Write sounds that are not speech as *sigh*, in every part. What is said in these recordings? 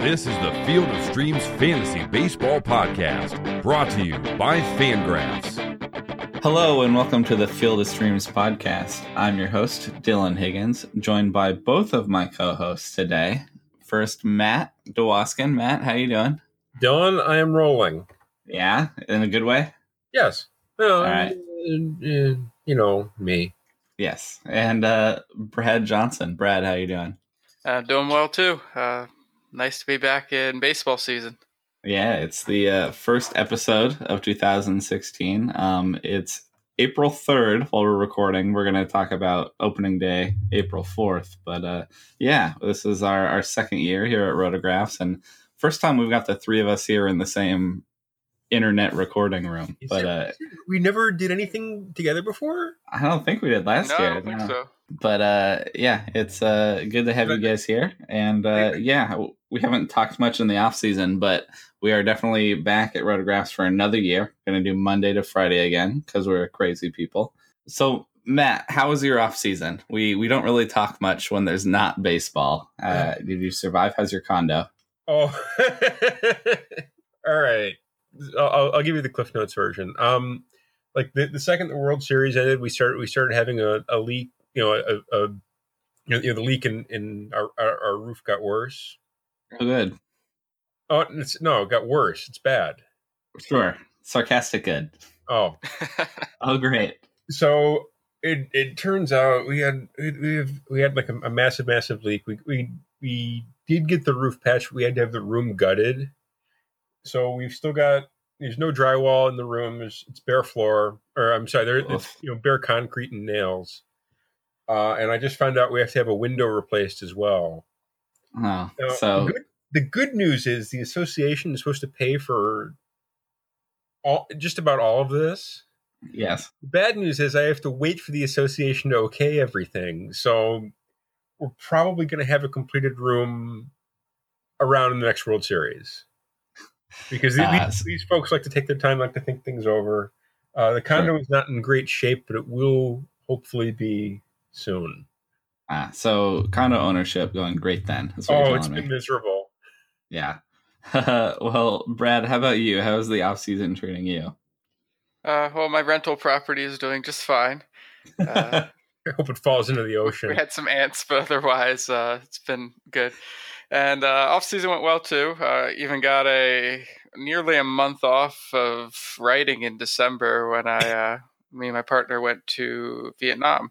This is the Field of Streams Fantasy Baseball Podcast, brought to you by Fangraphs. Hello and welcome to the Field of Streams podcast. I'm your host, Dylan Higgins, joined by both of my co-hosts today. First, Matt Dewaskin. Matt, how you doing? Dylan, I am rolling. Yeah, in a good way. Yes. No, All right. uh, uh, you know me. Yes, and uh, Brad Johnson. Brad, how you doing? Uh, doing well too. Uh, nice to be back in baseball season. Yeah, it's the uh, first episode of 2016. Um, it's April 3rd while we're recording. We're going to talk about opening day, April 4th. But uh, yeah, this is our, our second year here at Rotographs. And first time we've got the three of us here in the same internet recording room. Is But it- uh, we never did anything together before. I don't think we did last no, year. I don't think no. so. But uh, yeah, it's uh, good to have you guys here. And uh, yeah, we haven't talked much in the off season, but we are definitely back at Rotographs for another year. Going to do Monday to Friday again because we're crazy people. So Matt, how was your off season? We we don't really talk much when there's not baseball. Uh, did you survive? How's your condo? Oh, *laughs* all right. I'll, I'll- give you the Cliff Notes version. Um, like the, the second the World Series ended, we started we started having a, a leak. You know, a, a you know, you know, the leak in in our, our, our roof got worse. Oh, good. Oh, it's, no, it got worse. It's bad. Sure. Sarcastic. Good. Oh, *laughs* Oh, great. so it it turns out we had we we, have, we had like a, a massive massive leak. We we we did get the roof patched. We had to have the room gutted. So we've still got there's no drywall in the room. There's it's bare floor, or I'm sorry, there it's you know bare concrete and nails. Uh, and I just found out we have to have a window replaced as well. Oh, so the, good, the good news is the association is supposed to pay for all just about all of this. yes. The bad news is I have to wait for the association to okay everything. So we're probably going to have a completed room around in the next World Series because the- Uh, these, these folks like to take their time, like to think things over. Uh, the condo is not in great shape, but it will hopefully be soon. Ah, so condo ownership going great then. That's what Oh, you're it's telling been me. miserable. Yeah. *laughs* well, Brad, how about you? How's the off season treating you? Uh, well, my rental property is doing just fine. Uh, *laughs* I hope it falls into the *laughs* ocean. we had some ants, but otherwise, uh, it's been good. And uh, off season went well too. Uh, even got a nearly a month off of writing in December when I, uh, me and my partner went to Vietnam,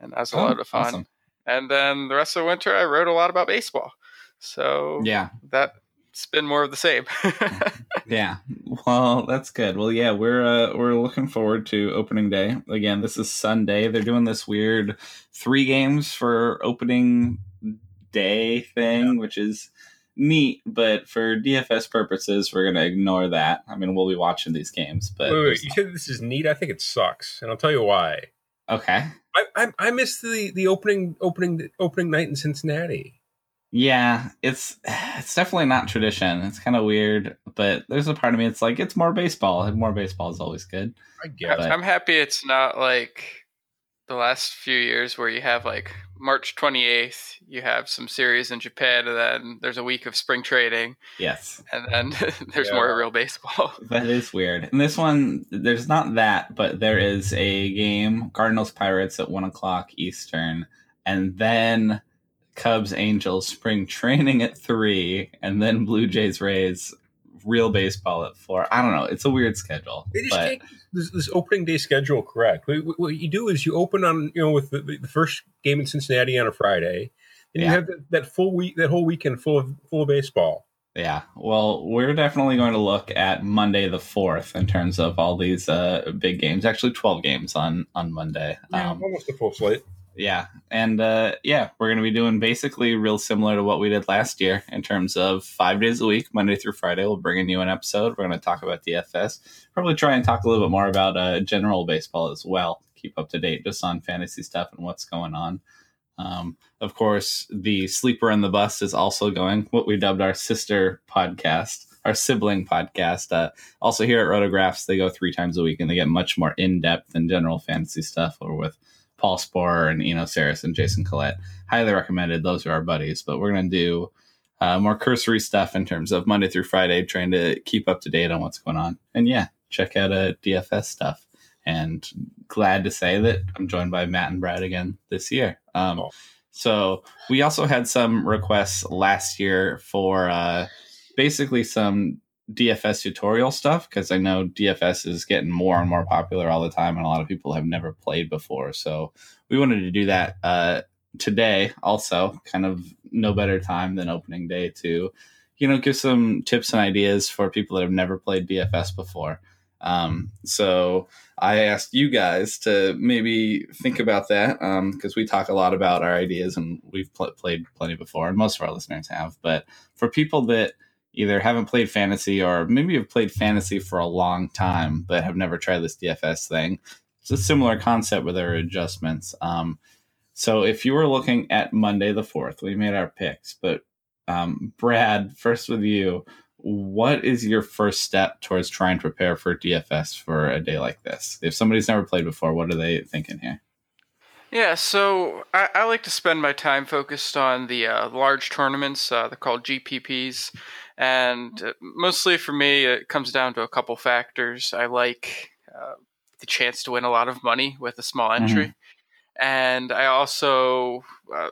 and that was a Oh, lot of fun. awesome. And then the rest of the winter, I wrote a lot about baseball. So Yeah, that's been more of the same. *laughs* yeah. Well, that's good. Well, yeah, we're uh, we're looking forward to opening day. Again, this is Sunday. They're doing this weird three games for opening day thing, which is neat. But for DFS purposes, we're gonna ignore that. I mean, we'll be watching these games, but wait, wait, there's you said this is neat. I think it sucks, and I'll tell you why. okay. I I, I missed the the opening opening opening night in Cincinnati. Yeah, it's it's definitely not tradition. It's kind of weird, but there's a part of me it's like it's more baseball. More baseball is always good. I guess. But- I'm happy it's not like the last few years where you have like March 28th, you have some series in Japan, and then there's a week of spring trading, Yes, and then *laughs* there's Yeah. more real baseball. *laughs* that is weird. And this one, there's not that, but there is a game Cardinals Pirates at one o'clock Eastern, and then Cubs Angels spring training at three, and then Blue Jays Rays real baseball at four. I don't know. It's a weird schedule, They just but take this, this opening day schedule correct. What, what- you do is you open on you know with the, the first game in Cincinnati on a Friday, and Yeah. you have that, that full week, that whole weekend full of full of baseball. Yeah, well, we're definitely going to look at Monday the fourth in terms of all these uh, big games. Actually, twelve games on on Monday. Um, almost a full slate. Yeah, and uh, yeah, we're going to be doing basically real similar to what we did last year in terms of five days a week, Monday through Friday. We'll bring in you an episode. We're going to talk about DFS. Probably try and talk a little bit more about uh, general baseball as well. Keep up to date just on fantasy stuff and what's going on. Um, of course, the sleeper and the bust is also going. What we dubbed our sister podcast, our sibling podcast. Uh, also here at Rotographs, they go three times a week and they get much more in depth and general fantasy stuff. Or with Paul Sporer and Eno Sarris and Jason Collette. Highly recommended. Those are our buddies. But we're gonna do uh, more cursory stuff in terms of Monday through Friday, trying to keep up to date on what's going on. And yeah, check out a uh, DFS stuff. And glad to say that I'm joined by Matt and Brad again this year. Um. So we also had some requests last year for uh, basically some DFS tutorial stuff because I know DFS is getting more and more popular all the time, and a lot of people have never played before. So we wanted to do that uh, today. Also, kind of no better time than opening day to, you know, give some tips and ideas for people that have never played DFS before. Um, so I asked you guys to maybe think about that because um, we talk a lot about our ideas and we've pl- played plenty before, and most of our listeners have. But for people that either haven't played fantasy or maybe have played fantasy for a long time but have never tried this DFS thing. It's a similar concept with our adjustments. Um, so if you were looking at Monday the 4th, we made our picks, but um, Brad, first with you, what is your first step towards trying to prepare for DFS for a day like this? If somebody's never played before, what are they thinking here? Yeah, so I, I like to spend my time focused on the uh, large tournaments. Uh, they're called GPPs. And uh, mostly for me, it comes down to a couple factors. I like uh, the chance to win a lot of money with a small entry. Mm-hmm. And I also uh,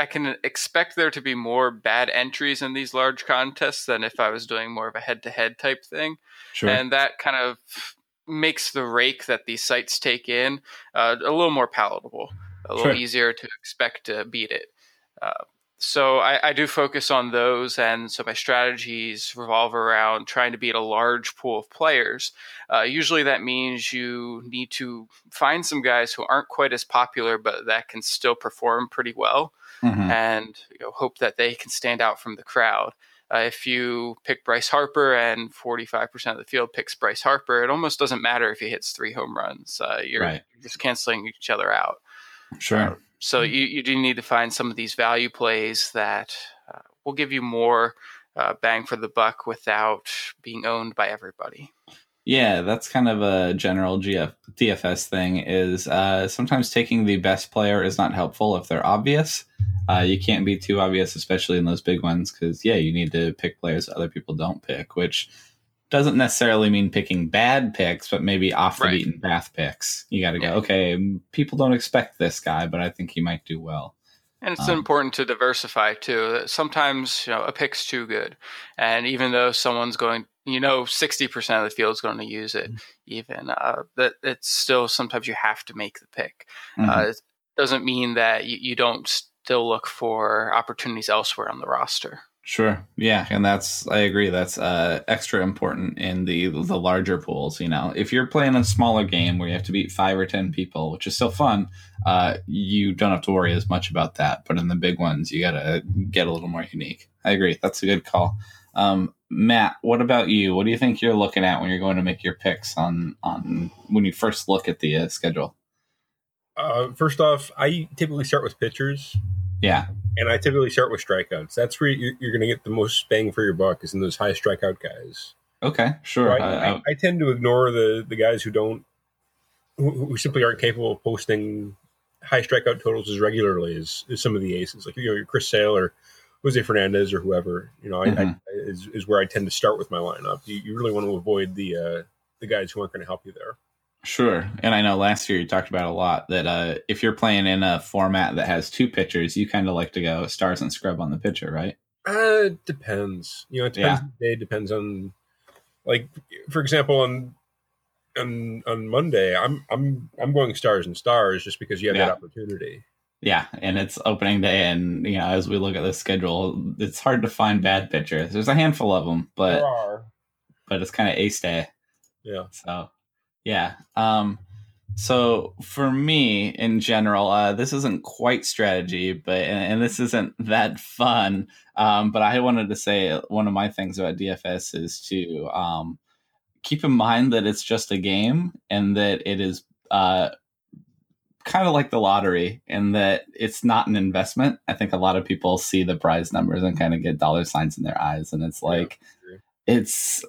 I can expect there to be more bad entries in these large contests than if I was doing more of a head-to-head type thing. Sure. And that kind of makes the rake that these sites take in uh, a little more palatable, a little sure. easier to expect to beat it. Uh, so I, I, do focus on those, and so my strategies revolve around trying to beat a large pool of players. Uh, usually, that means you need to find some guys who aren't quite as popular, but that can still perform pretty well, mm-hmm. and you know, hope that they can stand out from the crowd. Uh, if you pick Bryce Harper and 45% of the field picks Bryce Harper, it almost doesn't matter if he hits three home runs. Uh, you're, right. just canceling each other out. Sure. Uh, so you, you do need to find some of these value plays that uh, will give you more uh, bang for the buck without being owned by everybody. Yeah, that's kind of a general GF, DFS thing. Is uh, sometimes taking the best player is not helpful if they're obvious. Uh, you can't be too obvious, especially in those big ones, because yeah, you need to pick players other people don't pick, which doesn't necessarily mean picking bad picks, but maybe off the right. beaten path picks. You got to go, okay, people don't expect this guy, but I think he might do well. And it's um, important to diversify too. Sometimes you know a pick's too good, and even though someone's going, you know, sixty percent of the field is going to use it, mm-hmm. even uh, that it's still sometimes you have to make the pick. Mm-hmm. Uh, it doesn't mean that you, you don't still look for opportunities elsewhere on the roster. Sure. Yeah, and that's I agree. That's uh, extra important in the the larger pools. You know, if you're playing a smaller game where you have to beat five or ten people, which is still fun, uh, you don't have to worry as much about that. But in the big ones, you gotta get a little more unique. I agree. That's a good call. Um, Matt, what about you? What do you think you're looking at when you're going to make your picks on on when you first look at the uh, schedule? Uh, first off, I typically start with pitchers. Yeah and I typically start with strikeouts. That's where you're, you're going to get the most bang for your buck is in those high strikeout guys. Okay, sure. So I, I, I, tend to ignore the the guys who don't, who, who, simply aren't capable of posting high strikeout totals as regularly as, as some of the aces, like you know, your Chris Sale or Jose Fernandez or whoever. You know, mm-hmm. I, is, is where I tend to start with my lineup. You, you really want to avoid the uh, the guys who aren't going to help you there. Sure. And I know last year you talked about a lot that uh, if you're playing in a format that has two pitchers, you kind of like to go stars and scrub on the pitcher, right? Uh, depends. You know, it depends. Yeah. It depends on, like, for example, on on on Monday, I'm I'm I'm going stars and stars just because you have yeah. that opportunity. Yeah, and it's opening day, and you know, as we look at the schedule, it's hard to find bad pitchers. There's a handful of them, but but it's kind of ace day. Yeah. So yeah. Um, so for me in general, uh, this isn't quite strategy, but and, and this isn't that fun. Um, but I wanted to say one of my things about DFS is to um, keep in mind that it's just a game and that it is uh, kind of like the lottery in that it's not an investment. I think a lot of people see the prize numbers and kind of get dollar signs in their eyes, and it's like. It's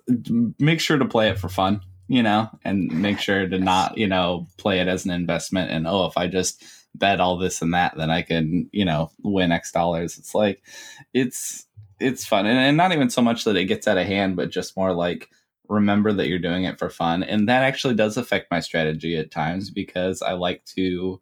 make sure to play it for fun you know, and make *laughs* sure to not, you know, play it as an investment. And oh, if I just bet all this and that, then I can, you know, win X dollars. It's like, it's, it's fun. And, and not even so much that it gets out of hand, but just more like, remember that you're doing it for fun. And that actually does affect my strategy at times because I like to,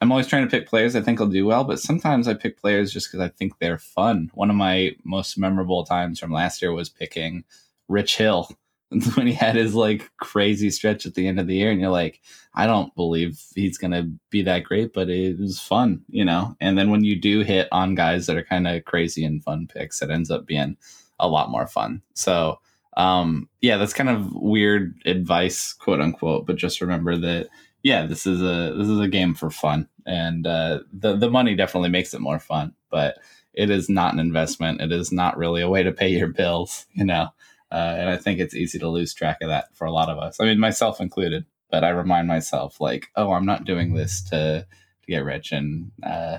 I'm always trying to pick players I think will do well, but sometimes I pick players just because I think they're fun. One of my most memorable times from last year was picking Rich Hill *laughs* when he had his like crazy stretch at the end of the year, and you're like, I don't believe he's gonna be that great, but it was fun, you know. And then when you do hit on guys that are kind of crazy and fun picks, it ends up being a lot more fun. So, um, yeah, that's kind of weird advice, quote unquote. But just remember that, yeah, this is a this is a game for fun, and uh, the the money definitely makes it more fun, but it is not an investment. It is not really a way to pay your bills, *laughs* you know. Uh, and I think it's easy to lose track of that for a lot of us. I mean, myself included. But I remind myself, like, oh, I'm not doing this to to get rich. And uh,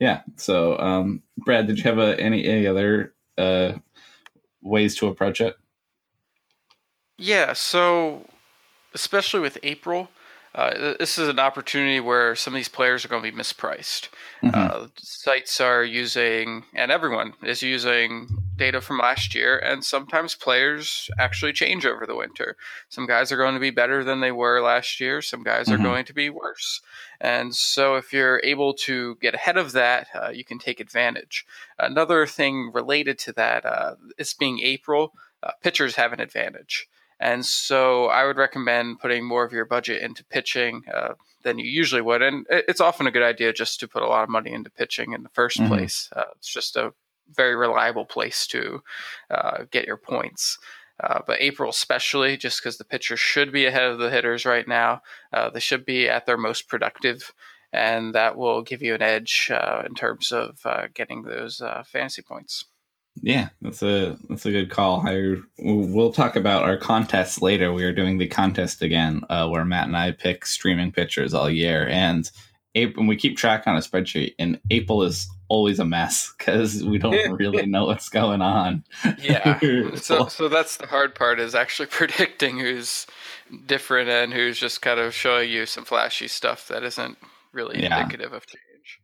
yeah. So, um, Brad, did you have a, any any other uh, ways to approach it? Yeah. So, especially with April, uh, this is an opportunity where some of these players are going to be mispriced. Mm-hmm. Uh, sites are using, and everyone is using data from last year, and sometimes players actually change over the winter. Some guys are going to be better than they were last year, some guys mm-hmm. are going to be worse. And so, if you're able to get ahead of that, uh, you can take advantage. Another thing related to that, uh, it's being April, uh, pitchers have an advantage. And so I would recommend putting more of your budget into pitching uh, than you usually would. And it's often a good idea just to put a lot of money into pitching in the 1st mm-hmm. place. Uh, it's just a very reliable place to uh, get your points. Uh, but April, especially, just because the pitchers should be ahead of the hitters right now, uh, they should be at their most productive. And that will give you an edge uh, in terms of getting those fantasy points. Yeah, that's a that's a good call. I we'll talk about our contests later. We are doing the contest again, uh, where Matt and I pick streaming pitchers all year, and April, we keep track on a spreadsheet. And April is always a mess *laughs* because we don't *laughs* really know what's going on. Yeah, *laughs* so so that's the hard part is actually predicting who's different and who's just kind of showing you some flashy stuff that isn't really yeah. indicative of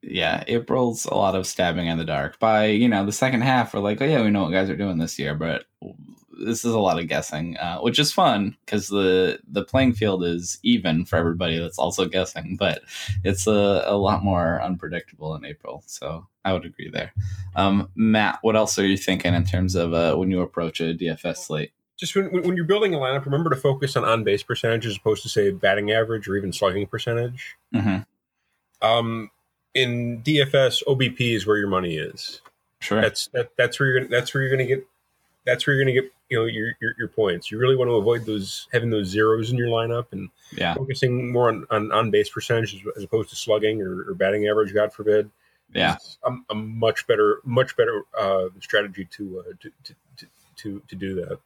yeah, April's a lot of stabbing in the dark. By you know the second half, we're like, oh yeah, we know what guys are doing this year, but this is a lot of guessing, uh, which is fun because the the playing field is even for everybody that's also guessing, but it's a, a lot more unpredictable in April. So I would agree there. Um, Matt, what else are you thinking in terms of uh, when you approach a DFS slate? Just when, when you're building a lineup, remember to focus on on base percentage as opposed to say batting average or even slugging percentage. Mm-hmm. Um, in DFS, OBP is where your money is. Sure. That's that, that's where you're that's where you're going to get that's where you're going to get you know your, your, your points. You really want to avoid those having those zeros in your lineup and yeah. focusing more on, on, on base percentage as opposed to slugging or, or batting average. God forbid. Yeah, a, a much better much better uh, strategy to, uh, to, to to to do that.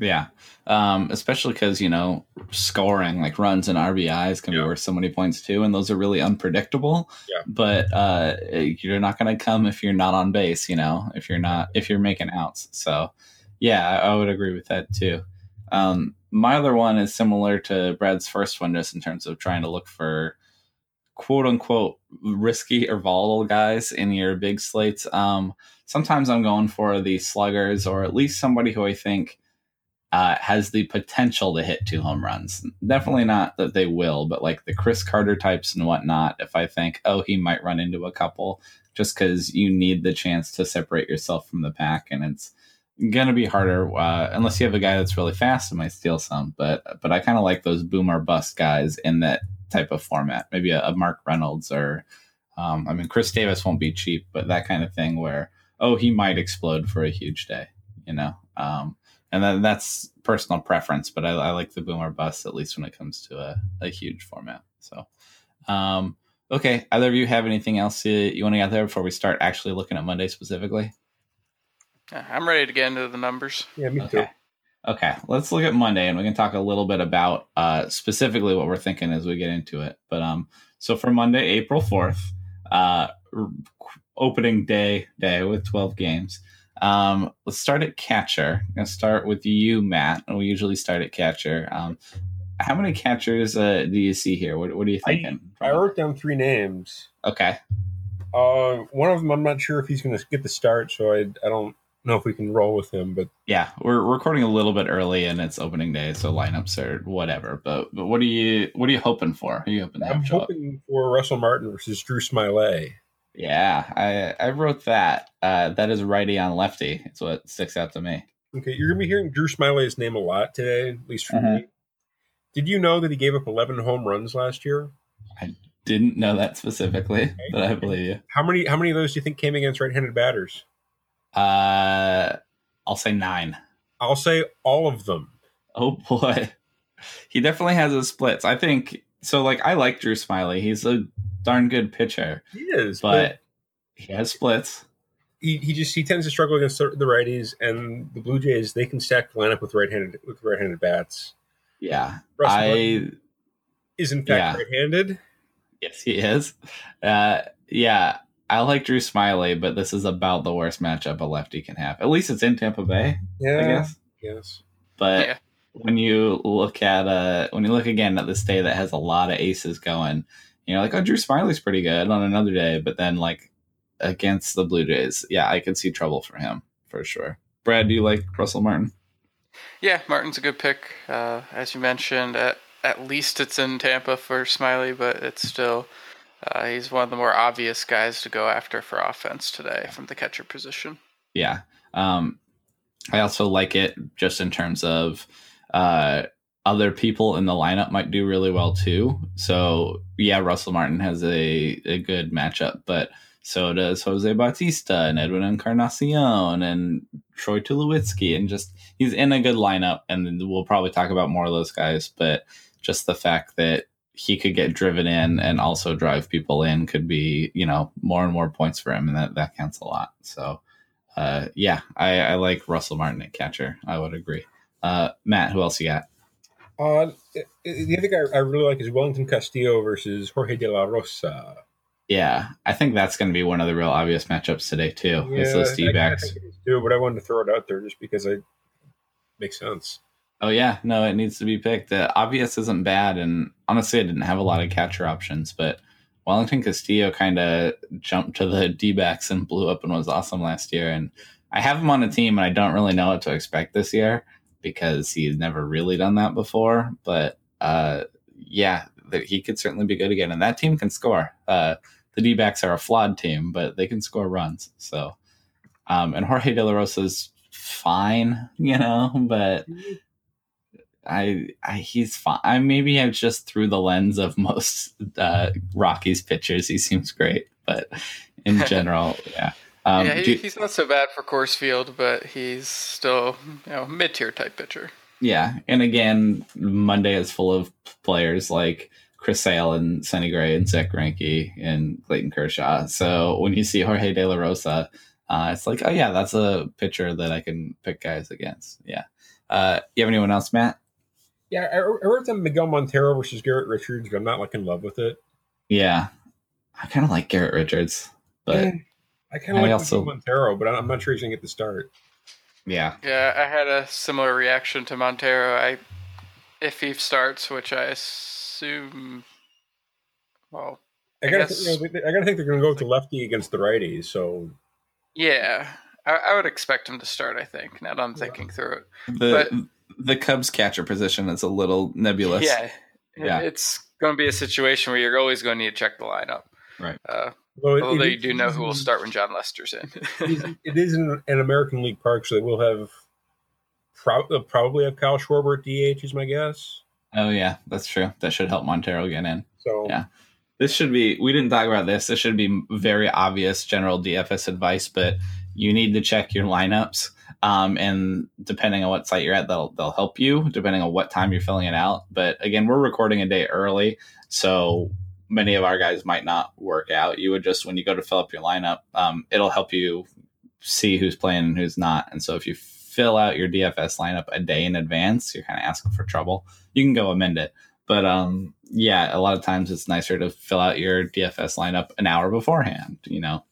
Yeah, um, especially because you know scoring like runs and RBIs can yeah. be worth so many points too, and those are really unpredictable. Yeah. But uh, you're not going to come if you're not on base. You know, if you're not if you're making outs. So, yeah, I, I would agree with that too. Um, my other one is similar to Brad's first one, just in terms of trying to look for quote unquote risky or volatile guys in your big slates. Um, sometimes I'm going for the sluggers or at least somebody who I think uh, has the potential to hit two home runs. Definitely not that they will, but like the Chris Carter types and whatnot, if I think, oh, he might run into a couple just because you need the chance to separate yourself from the pack. And it's going to be harder uh, unless you have a guy that's really fast and might steal some. But, but I kind of like those boomer bust guys in that type of format. Maybe a, a Mark Reynolds or, um, I mean, Chris Davis won't be cheap, but that kind of thing where, oh, he might explode for a huge day, you know? Um, and then that's personal preference, but I, I, like the boomer bust at least when it comes to a, a huge format. So, um, okay, either of you have anything else you, you want to get there before we start actually looking at Monday specifically? I'm ready to get into the numbers. Yeah, me okay. too. Okay, let's look at Monday, and we can talk a little bit about uh, specifically what we're thinking as we get into it. But um, so for Monday, April fourth, uh, opening day day with twelve games. Um, let's start at catcher. I'm gonna start with you, Matt. And we usually start at catcher. Um, how many catchers uh, do you see here? What, what are you thinking? I wrote down three names. okay. Uh, one of them, I'm not sure if he's going to get the start, so I, I don't know if we can roll with him. But Yeah, we're recording a little bit early, and it's opening day, so lineups are whatever. But but what are you what are you hoping for? Are you hoping to I'm hoping for Russell Martin versus Drew Smyly. Yeah, I I wrote that. Uh, that is righty on lefty. It's what sticks out to me. Okay, you're going to be hearing Drew Smyly's name a lot today, at least for Mhm. me. Did you know that he gave up 11 home runs last year? I didn't know that specifically, but I believe you. How many? How many of those do you think came against right-handed batters? Uh, I'll say nine. I'll say all of them. Oh boy, he definitely has his splits. I think so. Like I like Drew Smyly. He's a darn good pitcher, He is, but he has splits. he, he just he tends to struggle against the the righties, and the Blue Jays they can stack the lineup with right-handed with right-handed bats. Yeah, Russ I Martin is in fact yeah. right-handed. yes he is. Uh, yeah, I like Drew Smyly, but this is about the worst matchup a lefty can have. At least it's in Tampa Bay, Yeah, I guess. yes. But Yeah. when you look at uh when you look again at this day that has a lot of aces going, you're like, oh, Drew Smyly's pretty good on another day, but then like against the Blue Jays, yeah, I could see trouble for him for sure. Brad, do you like Russell Martin? Yeah, Martin's a good pick. Uh, as you mentioned, at, at least it's in Tampa for Smyly, but it's still uh, he's one of the more obvious guys to go after for offense today from the catcher position. Yeah. Um, I also like it just in terms of uh, other people in the lineup might do really well too. So yeah, Russell Martin has a, a good matchup, but so does Jose Bautista and Edwin Encarnacion and Troy Tulowitzki, and just he's in a good lineup. And we'll probably talk about more of those guys, but just the fact that he could get driven in and also drive people in could be you know more and more points for him, and that that counts a lot. So uh, yeah, I, I like Russell Martin at catcher. I would agree. Uh, Matt, who else you got? Uh, the other guy I really like is Welington Castillo versus Jorge De La Rosa. Yeah, I think that's going to be one of the real obvious matchups today too. is those I- I D backs. too, but I wanted to throw it out there just because it makes sense. Oh yeah, no, it needs to be picked. The obvious isn't bad, and honestly, I didn't have a lot of catcher options, but Welington Castillo kind of jumped to the D backs and blew up and was awesome last year. And I have him on a team, and I don't really know what to expect this year because he's never really done that before. But uh, yeah, that he could certainly be good again, and that team can score. Uh, the D backs are a flawed team, but they can score runs. So, um, and Jorge De La Rosa's fine, *laughs* you know, but I, I he's fine. I maybe I'm just through the lens of most uh, Rockies pitchers. He seems great, but in *laughs* general, yeah. Um, yeah, he, do- he's not so bad for Coors Field, but he's still you know mid tier type pitcher. yeah, and again, Monday is full of players like Chris Sale and Sonny Gray and Zack Greinke and Clayton Kershaw. So when you see Jorge De La Rosa, uh, it's like, oh yeah, that's a pitcher that I can pick guys against. Yeah. Uh, you have anyone else, Matt? Yeah, I, I wrote them Miguel Montero versus Garrett Richards, but I'm not like in love with it. Yeah, I kind of like Garrett Richards, but I kind of like also- Miguel Montero, but I'm not sure he's gonna get the start. yeah, Yeah, I had a similar reaction to Montero. I if he starts, which I assume. Well, I I gotta, guess- think, you know, I gotta think they're gonna go with the lefty against the righties. So yeah, I, I would expect him to start. I think now that I'm thinking through it. the the Cubs catcher position is a little nebulous. Yeah, Yeah. It's going to be a situation where you're always going to need to check the lineup. Right. Uh, although it- although it you do know who will start when Jon Lester's in. *laughs* It is, it is in an American League park, so they will have pro- they'll probably have Kyle Schwarber at DH, is my guess. Oh yeah, that's true. That should help Montero get in. So Yeah. This should be. We didn't talk about this. This should be very obvious general DFS advice, but you need to check your lineups. Um, and depending on what site you're at, they'll they'll help you depending on what time you're filling it out. But again, we're recording a day early, so many of our guys might not work out. You would just when you go to fill up your lineup, um, it'll help you see who's playing and who's not. And so if you fill out your DFS lineup a day in advance, you're kind of asking for trouble. You can go amend it. But um, yeah, a lot of times it's nicer to fill out your DFS lineup an hour beforehand, you know,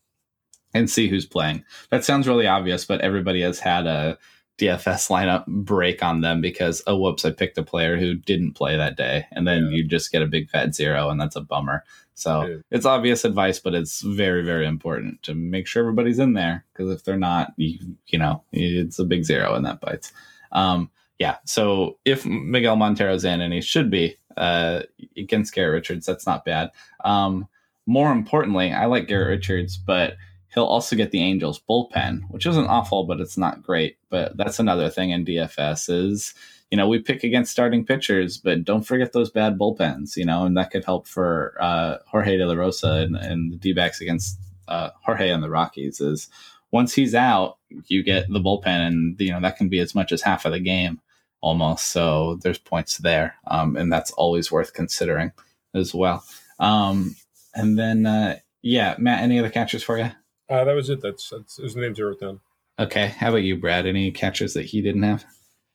and see who's playing. That sounds really obvious, but everybody has had a DFS lineup break on them because oh whoops, I picked a player who didn't play that day, and then Yeah. you just get a big fat zero, and that's a bummer. So it's obvious advice, but it's very very important to make sure everybody's in there because if they're not, you you know it's a big zero and that bites. Um, yeah, so if Miguel Montero's in, and he should be uh, against Garrett Richards, that's not bad. Um, more importantly, I like Garrett Richards, but he'll also get the Angels bullpen, which isn't awful, but it's not great. But that's another thing in DFS is, you know, we pick against starting pitchers, but don't forget those bad bullpens, you know, and that could help for uh, Jorge De La Rosa and, and the D backs against uh, Jorge and the Rockies is once he's out, you get the bullpen, and, you know, that can be as much as half of the game almost. So there's points there. Um, and that's always worth considering as well. Um, and then, uh, yeah, Matt, any other catchers for you? Uh, that was it. That's, that's those are the names I wrote down. Okay. How about you, Brad? Any catches that he didn't have?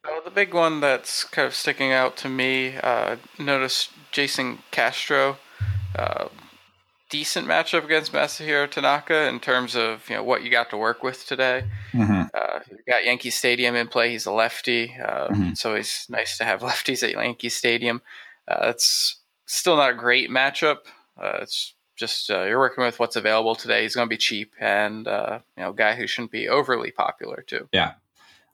Uh, the big one that's kind of sticking out to me, uh, notice Jason Castro. Uh, decent matchup against Masahiro Tanaka in terms of you know what you got to work with today. Mm-hmm. Uh, you got Yankee Stadium in play. He's a lefty, uh, Mhm. so it's nice to have *laughs* lefties at Yankee Stadium. Uh, it's still not a great matchup. Uh, it's just uh, you're working with what's available today. He's going to be cheap and uh, you know, guy who shouldn't be overly popular too. Yeah.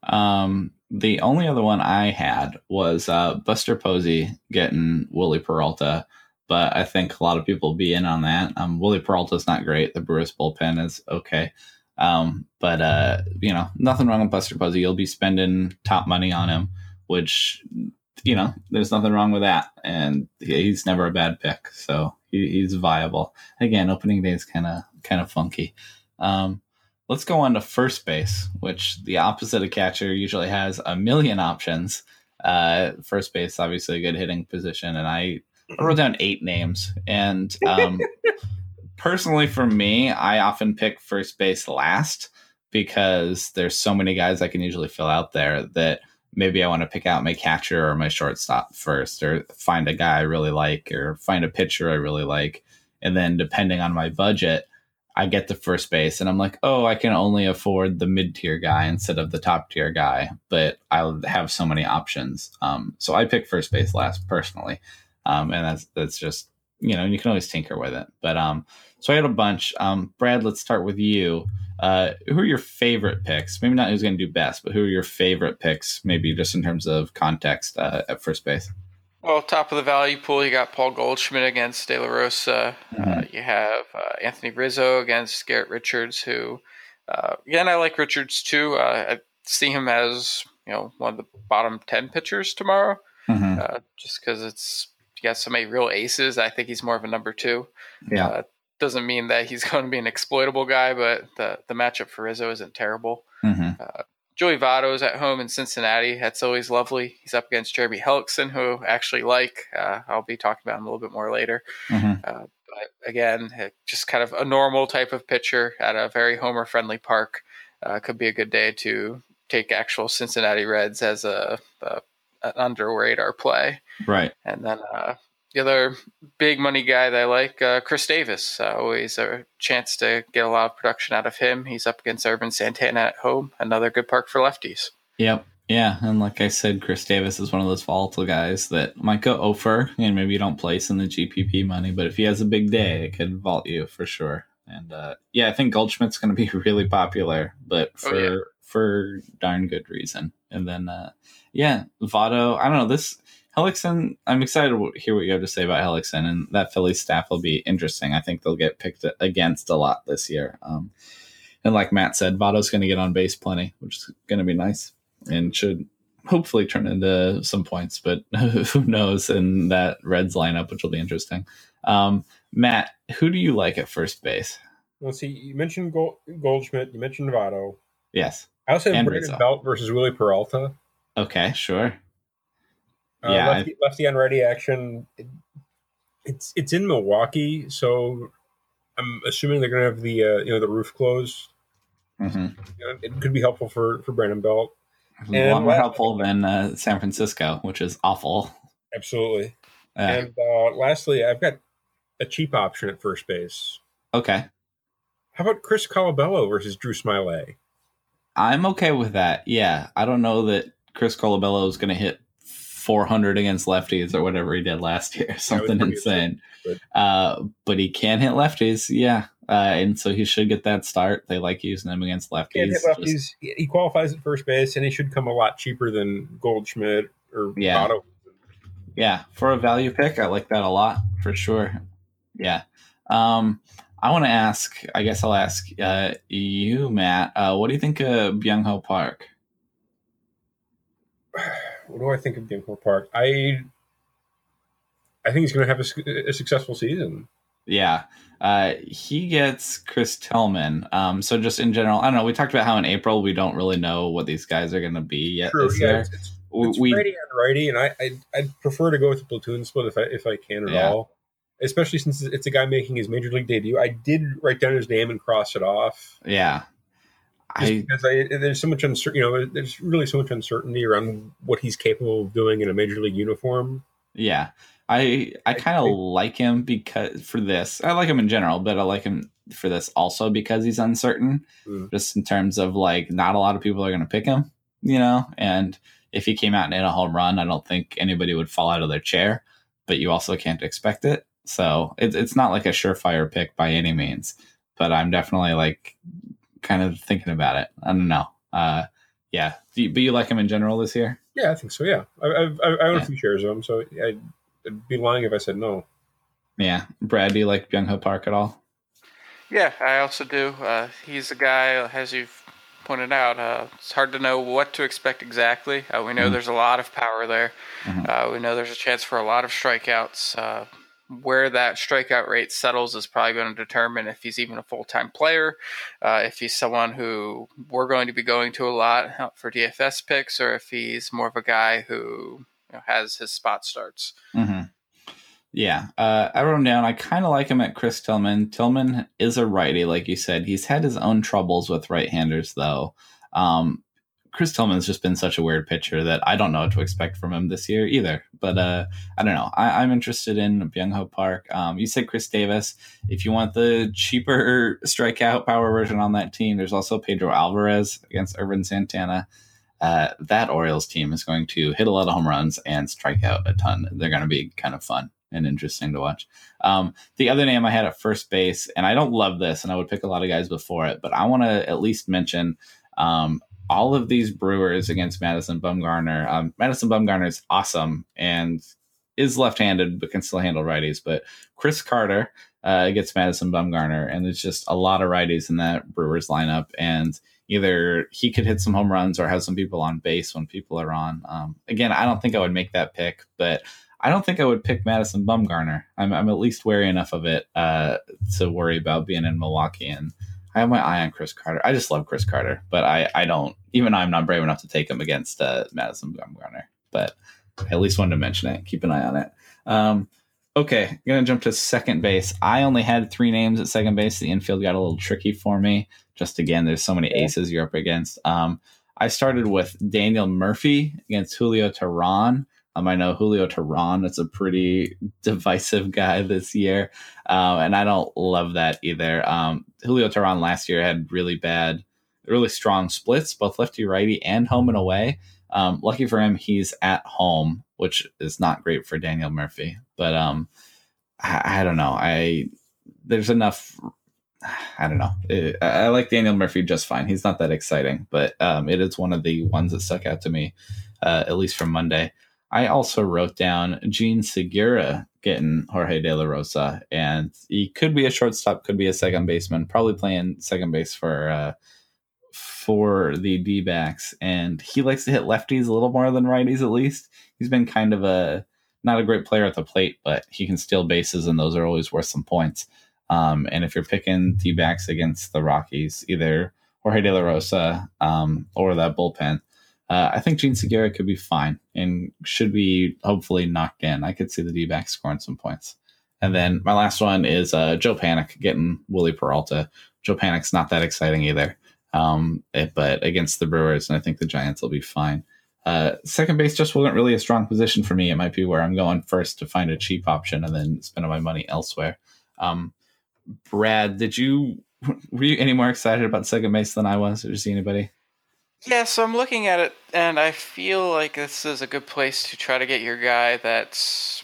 Um, the only other one I had was uh, Buster Posey getting Wily Peralta, but I think a lot of people will be in on that. Um, Wily Peralta's not great. The Brewers bullpen is okay. Um, but uh, you know, nothing wrong with Buster Posey. You'll be spending top money on him, which you know, there's nothing wrong with that. And he's never a bad pick, so he, he's viable. Again, opening day is kind of kind of funky. Um, let's go on to first base, which the opposite of catcher usually has a million options. Uh, first base, obviously a good hitting position, and I, I wrote down eight names. And um, *laughs* personally, for me, I often pick first base last because there's so many guys I can usually fill out there that maybe I want to pick out my catcher or my shortstop first, or find a guy I really like, or find a pitcher I really like, and then depending on my budget. I get to first base and I'm like, oh, I can only afford the mid tier guy instead of the top tier guy, but I'll have so many options. Um, so I pick first base last personally. Um, and that's, that's just, you know, you can always tinker with it. But, um, so I had a bunch. Um, Brad, let's start with you. Uh, who are your favorite picks? Maybe not who's going to do best, but who are your favorite picks? Maybe just in terms of context uh, at first base. Well, top of the value pool, you got Paul Goldschmidt against De La Rosa. Uh, Mhm. you have uh, Anthony Rizzo against Garrett Richards, who, uh, again, I like Richards too. Uh, I see him as you know one of the bottom ten pitchers tomorrow, Mhm. uh, just because it's you got so many real aces. I think he's more of a number two. Yeah. Uh, doesn't mean that he's *laughs* going to be an exploitable guy, but the the matchup for Rizzo isn't terrible. Mhm. Joey Votto's at home in Cincinnati. That's always lovely. He's up against Jeremy Hellickson, who I actually like. Uh, I'll be talking about him a little bit more later. Mhm. But again, just kind of a normal type of pitcher at a very homer friendly park. Uh, could be a good day to take actual Cincinnati Reds as a, a an under radar play. Right. And then uh, the other big money guy that I like, uh, Chris Davis. Uh, always a chance to get a lot of production out of him. He's up against Ervin Santana at home. Another good park for lefties. Yep. Yeah, and like I said, Chris Davis is one of those volatile guys that might go over, and maybe you don't place in the GPP money, but if he has a big day, it could vault you for sure. And uh, yeah, I think Goldschmidt's going to be *laughs* really popular, but Oh, for yeah. for darn good reason. And then uh, yeah, Votto. I don't know this Hellickson. I'm excited to hear what you have to say about Hellickson, and that Philly staff will be interesting. I think they'll get picked against a lot this year. Um, and like Matt said, Votto's going to get on base plenty, which is going to be nice and should hopefully turn into some points, but *laughs* who knows in that Reds lineup, which will be interesting. Um, Matt, who do you like at first base? Let's see. You mentioned Gold, Goldschmidt. You mentioned Votto. Yes. I also have Brandon Belt versus Wily Peralta. Okay, sure. Uh, Yeah, lefty, lefty on ready action. It- it's it's in Milwaukee, so I'm assuming they're going to have the uh, you know the roof closed. hmm You know, it could be helpful for for Brandon Belt. A lot more helpful than uh, San Francisco, which is awful. Absolutely. Uh, And uh, lastly, I've got a cheap option at first base. okay. How about Chris Colabello versus Drew Smyly? I'm okay with that. Yeah, I don't know that Chris Colabello is going to hit 400 against lefties or whatever he did last year, *laughs* something insane. insane, Uh, but he can hit lefties, yeah, uh, and so he should get that start. They like using him against lefties. Can't hit Just- He qualifies at first base, and he should come a lot cheaper than Goldschmidt or Yeah. Votto. yeah, for a value pick, I like that a lot for sure. Yeah. Um, I want to ask. I guess I'll ask uh, you, Matt. Uh, what do you think of Byung Ho Park? *sighs* *sighs* *sighs* What do I think of Ginkgo Park? I I think he's going to have a, a successful season. Yeah. Uh, he gets Chris Tillman. Um, so just in general, I don't know. We talked about how in April we don't really know what these guys are going to be yet True, this yeah, year. it's, it's, it's we righty on righty, and I, I I'd prefer to go with the platoon split if I if I can at Yeah. all. Especially since it's a guy making his major league debut. I did write down his name and cross it off. yeah. Just I because I, there's so much uncertainty, you know, there's really so much uncertainty around what he's capable of doing in a major league uniform. yeah. I I kind of like him because for this. I like him in general, but I like him for this also because he's uncertain. Mm. Just in terms of like not a lot of people are going to pick him, you know, and if he came out and hit a home run, I don't think anybody would fall out of their chair. But you also can't expect it. So it's it's not like a surefire pick by any means. But I'm definitely like kind of thinking about it. I don't know. Uh, yeah. Do you, but you like him in general this year? Yeah, I think so. Yeah, I, I, I I own Yeah. a few shares of him, so I'd, I'd be lying if I said no. Yeah. Brad, do you like Byung Ho Park at all? Yeah, I also do. Uh, he's a guy, as you've pointed out, uh, it's hard to know what to expect exactly. Uh, we know Mhm. there's a lot of power there. Mhm. Uh, we know there's a chance for a lot of strikeouts. Where that strikeout rate settles is probably going to determine if he's even a full time player, uh, if he's someone who we're going to be going to a lot uh, for DFS picks, or if he's more of a guy who you know, has his spot starts. Mm-hmm. Yeah, uh, I wrote him down. I kind of like him at Chris Tillman. Tillman is a righty, like you said. He's had his own troubles with right-handers, though. Um, Chris Tillman's just been such a weird pitcher that I don't know what to expect from him this year either. But uh, I don't know. I, I'm interested in Byung Ho Park. Um, you said Chris Davis. If you want the cheaper *laughs* strikeout power version on that team, there's also Pedro Alvarez against Ervin Santana uh, that Orioles team is going to hit a lot of home runs and strike out a ton. They're going to be kind of fun and interesting to watch. Um, the other name I had at first base, and I don't love this, and I would pick a lot of guys before it, but I want to at least mention um, all of these Brewers against Madison Bumgarner. Um, Madison Bumgarner is awesome and is left-handed, but can still handle righties. But Chris Carter uh, against Madison Bumgarner, and there's just a lot of righties in that Brewers lineup, and either he could hit some home runs or have some people on base when people are on. Um, again, I don't think I would make that pick, but I don't think I would pick Madison Bumgarner. I'm, I'm at least wary enough of it uh, to worry about being in Milwaukee. And I have my eye on Chris Carter. I just love Chris Carter, but I, I don't, even I'm not brave enough to take him against uh, Madison Bumgarner. But I at least wanted to mention it. Keep an eye on it. Um, okay, going to jump to second base. I only had three names at second base. The infield got a little tricky for me. Just again, there's so many aces you're up against. Um, I started with Daniel Murphy against Julio Teheran. Um, I know Julio Teheran is a pretty divisive guy this year, um, and I don't love that either. Um, Julio Teheran last year had really bad, really strong splits, both lefty righty and home and away. Um, lucky for him, he's at home, which is not great for Daniel Murphy. But um, I, I don't know. I there's enough. I don't know. It, I like Daniel Murphy just fine. He's not that exciting, but um, it is one of the ones that stuck out to me, uh, at least from Monday. I also wrote down Jean Segura getting Jorge De La Rosa, and he could be a shortstop, could be a second baseman, probably playing second base for uh, for the D backs. And he likes to hit lefties a little more than righties, at least. He's been kind of a not a great player at the plate, but he can steal bases, and those are always worth some points. Um, and if you're picking D backs against the Rockies, either Jorge De La Rosa um, or that bullpen, uh, I think Jean Segura could be fine and should be hopefully knocked in. I could see the D backs scoring some points. And then my last one is uh, Joe Panik getting Wily Peralta. Joe Panik's not that exciting either, um, it- but against the Brewers, and I think the Giants will be fine. Uh, second base just wasn't really a strong position for me. It might be where I'm going first to find a cheap option and then spending my money elsewhere. Um, Brad, did you were you any more excited about second base than I was? Did you see anybody? Yeah, so I'm looking at it, and I feel like this is a good place to try to get your guy that's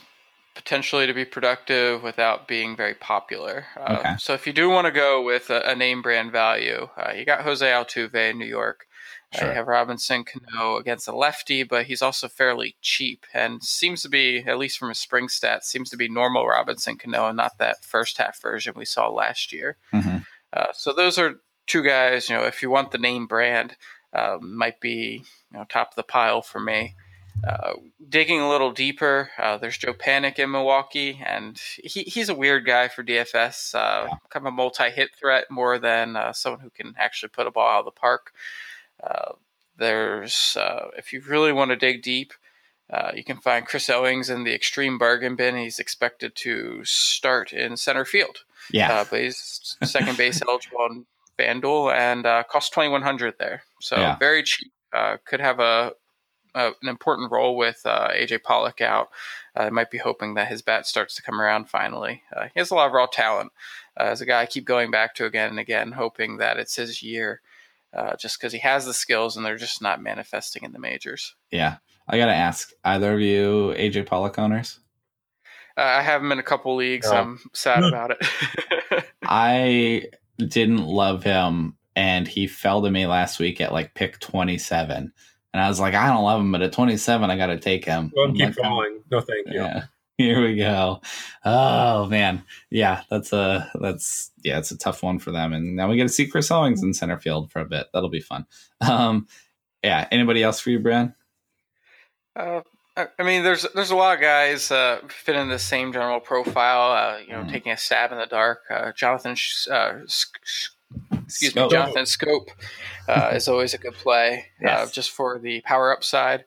potentially to be productive without being very popular. Uh, Okay. So if you do want to go with a, a name brand value, uh, you got Jose Altuve in New York. Uh, Sure. you have Robinson Cano against a lefty, but he's also fairly cheap and seems to be, at least from his spring stats, seems to be normal Robinson Cano and not that first half version we saw last year. hmm Uh, so those are two guys. You know, if you want the name brand, uh, might be you know top of the pile for me. Uh, digging a little deeper, uh, there's Joe Panik in Milwaukee, and he, he's a weird guy for DFS. Uh, Kind of a multi-hit threat more than uh, someone who can actually put a ball out of the park. Uh, there's uh, if you really want to dig deep, uh, you can find Chris Owings in the extreme bargain bin. He's expected to start in center field. Yeah. Uh, but he's second base *laughs* eligible FanDuel and uh, costs twenty one hundred there. So Yeah. very cheap. Uh, could have a, a an important role with uh, AJ Pollock out. I might be hoping that his bat starts to come around finally. Uh, he has a lot of raw talent. Uh, as a guy I keep going back to again and again, hoping that it's his year. Uh, just because he has the skills and they're just not manifesting in the majors. yeah. I gotta ask, either of you AJ Pollock owners? Uh, I have him in a couple leagues. No. I'm sad *laughs* about it. *laughs* I didn't love him, and he fell to me last week at like pick 27. And I was like, I don't love him, but at 27, I got to take him. Well, I'm keep like, falling. No, thank you. Yeah. *laughs* Here we go. Oh man, yeah, that's a that's yeah, it's a tough one for them. And now we get to see Chris Owings in center field for a bit. That'll be fun. Um, yeah. Anybody else for you, Brad? Uh, I mean, there's there's a lot of guys uh, fit in the same general profile. Uh, you know, Mhm. taking a stab in the dark. Uh, Jonathan, Sh- uh, Sh- excuse Schoop. me, Jonathan Schoop uh, *laughs* is always a good play. Uh, Yes. just for the power upside.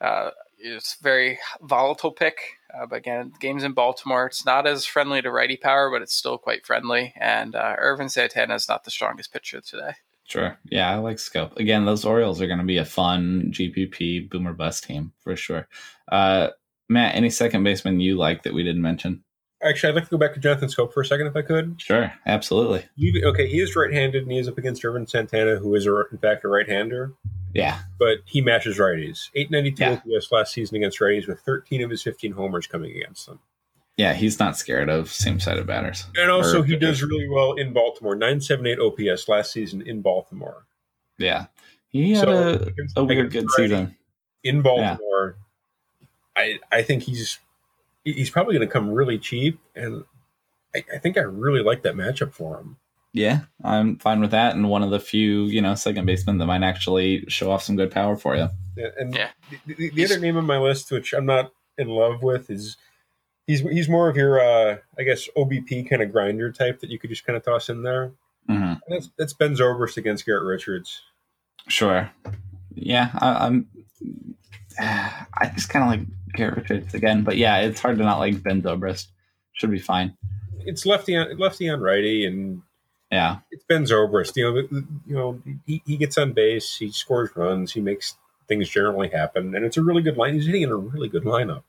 Uh, it's very volatile pick. Uh, but again, games in Baltimore. It's not as friendly to righty power, but it's still quite friendly. And uh, Ervin Santana is not the strongest pitcher today. Sure. Yeah, I like Schoop. Again, those Orioles are going to be a fun GPP boomer bust team for sure. Uh, Matt, any second baseman you like that we didn't mention? Actually, I'd like to go back to Jonathan Schoop for a second, if I could. Sure, absolutely. You- Okay, he is right-handed, and he is up against Ervin Santana, who is, a, in fact, a right-hander. Yeah, But he matches righties. 892 Yeah. OPS last season against righties, with 13 of his 15 homers coming against them. Yeah, he's not scared of same-sided batters. And also, Or- he does really well in Baltimore. 978 OPS last season in Baltimore. Yeah, he had So, a, a weird good season. in Baltimore. I I think he's he's probably going to come really cheap, and I, I think I really like that matchup for him. Yeah, I'm fine with that. And one of the few, you know, second basemen that might actually show off some good power for you. Yeah, and Yeah. the, the, the other name on my list, which I'm not in love with, is he's he's more of your uh, I guess OBP kind of grinder type that you could just kind of toss in there. hmm that's that's Ben Zobrist against Garrett Richards. Sure. Yeah, I, I'm. *sighs* I just kind of like Garrett Richards again, but yeah, it's hard to not like Ben Zobrist. Should be fine. It's lefty on lefty on righty, and Yeah, it's Ben Zobrist. You know, you know he, he gets on base, he scores runs, he makes things generally happen, and it's a really good line. He's hitting in a really good lineup.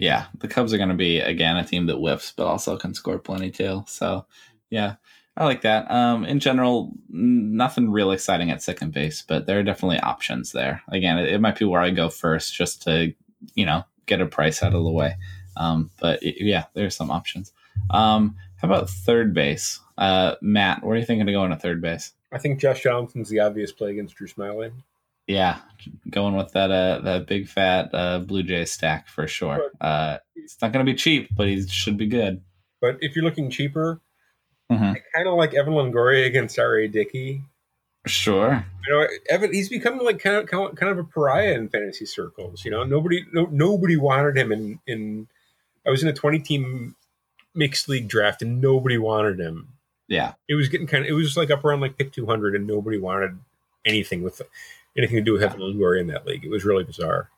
Yeah. The Cubs are going to be again a team that whiffs, but also can score plenty too. So, yeah, I like that. Um, in general, nothing real exciting at second base, but there are definitely options there. Again, it, it might be where I go first, just to you know get a price out of the way. Um, but it- yeah, there's some options. Um, how about third base? Uh, Matt, where are you thinking to go in a third base? I think Josh Johnson's the obvious play against Drew Smyly. Yeah, going with that uh that big fat uh Blue Jay stack for sure. Uh, it's not going to be cheap, but he should be good. But if you're looking cheaper, Mhm. Kind of like Evan Longoria against R.A. Dickey. Sure. You know, Evan, he's becoming like kind of, kind of a pariah in fantasy circles. You know, nobody no, nobody wanted him in in. I was in a 20 team mixed league draft and nobody wanted him. Yeah. It was getting kind of it was like up around like pick 200 and nobody wanted anything with anything to do with Evan Longoria in that league. It was really bizarre.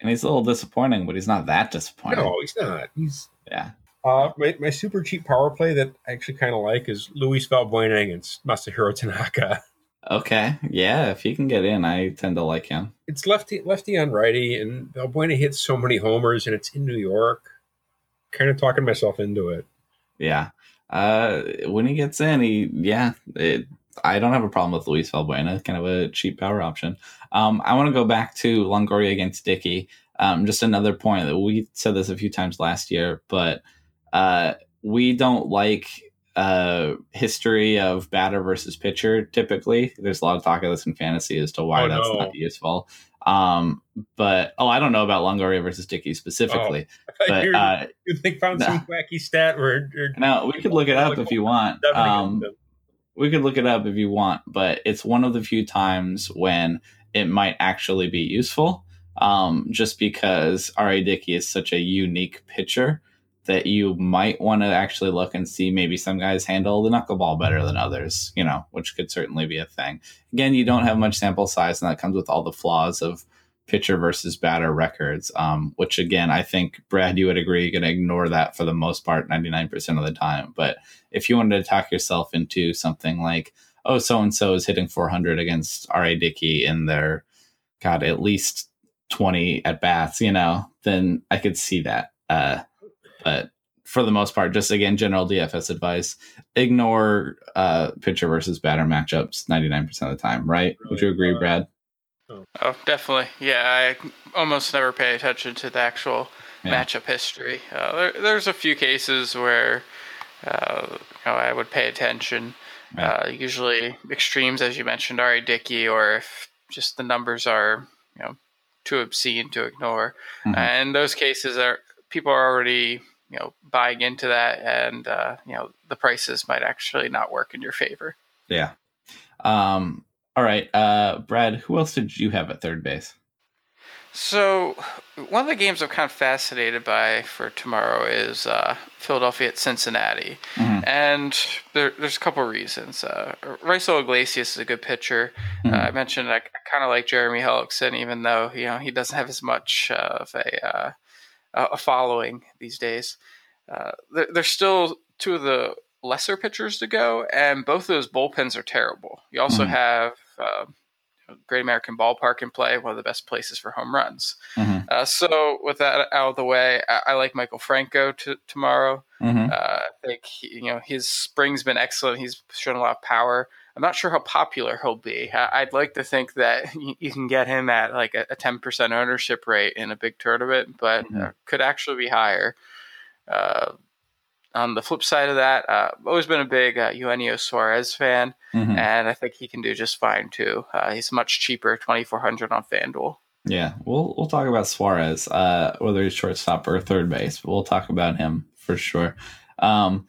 And he's a little disappointing, but he's not that disappointing. No, he's not. He's Yeah. uh, my, my super cheap power play that I actually kind of like is Luis Valbuena against Masahiro Tanaka. *laughs* Okay. Yeah. If he can get in, I tend to like him. it's lefty lefty on righty, and Valbuena hits so many homers, and it's in New York. Kind of talking myself into it. Yeah. Uh, when he gets in, he yeah, it, I don't have a problem with Luis Valbuena, kind of a cheap power option. Um, I want to go back to Longoria against Dickey. Um, just another point that we said this a few times last year, but uh, we don't like uh, history of batter versus pitcher. Typically, there's a lot of talk of this in fantasy as to why Oh, that's no. not useful. Um, but oh, I don't know about Longoria versus Dickey specifically, *laughs* but you, uh, you think found nah. some wacky stat where? or- now we could look it up if you want. Um, we could look it up if you want, but it's one of the few times when it might actually be useful. Um, just because R.A. Dickey is such a unique pitcher that you might want to actually look and see maybe some guys handle the knuckleball better than others, you know, which could certainly be a thing. Again, you don't have much sample size, and that comes with all the flaws of pitcher versus batter records, um, which again, I think, Brad, you would agree, you're going to ignore that for the most part, 99% of the time. But if you wanted to talk yourself into something like, oh, so and so is hitting 400 against R.A. Dickey in their, God, at least 20 at bats, you know, then I could see that. Uh, but for the most part, just again, general DFS advice ignore uh, pitcher versus batter matchups 99% of the time, right? Would you agree, Brad? Oh, definitely. Yeah, I almost never pay attention to the actual Yeah. matchup history. Uh, there, there's a few cases where uh, you know, I would pay attention. Uh, usually extremes, as you mentioned, are a Dickey, or if just the numbers are you know too obscene to ignore. Mhm. And those cases are people are already you know buying into that, and uh, you know the prices might actually not work in your favor. Yeah. Um, all right. Uh, Brad, who else did you have at third base? So, one of the games I'm kind of fascinated by for tomorrow is uh, Philadelphia at Cincinnati, Mhm. and there, there's a couple reasons. Uh, Raisel Iglesias is a good pitcher. Mhm. Uh, I mentioned I, kind of like Jeremy Hellickson, even though you know he doesn't have as much of a uh, a following these days. Uh, there, there's still two of the lesser pitchers to go, and both of those bullpens are terrible. You also Mhm. have uh, Great American Ballpark in play, one of the best places for home runs. Mhm. Uh, so, with that out of the way, I, I like Maikel Franco to, tomorrow. Mhm. Uh, I think he, you know his spring's been excellent. He's shown a lot of power. I'm not sure how popular he'll be. I, I'd like to think that *laughs* you, you can get him at like a, a 10% ownership rate in a big tournament, but Mhm. uh, could actually be higher. On the flip side of that, uh, I've always been a big uh, Eugenio Suarez fan, Mhm. and I think he can do just fine too. Uh, he's much cheaper, 2400 on FanDuel. Yeah, we'll we'll talk about Suarez, uh, whether he's shortstop or third base. But we'll talk about him for sure. Um,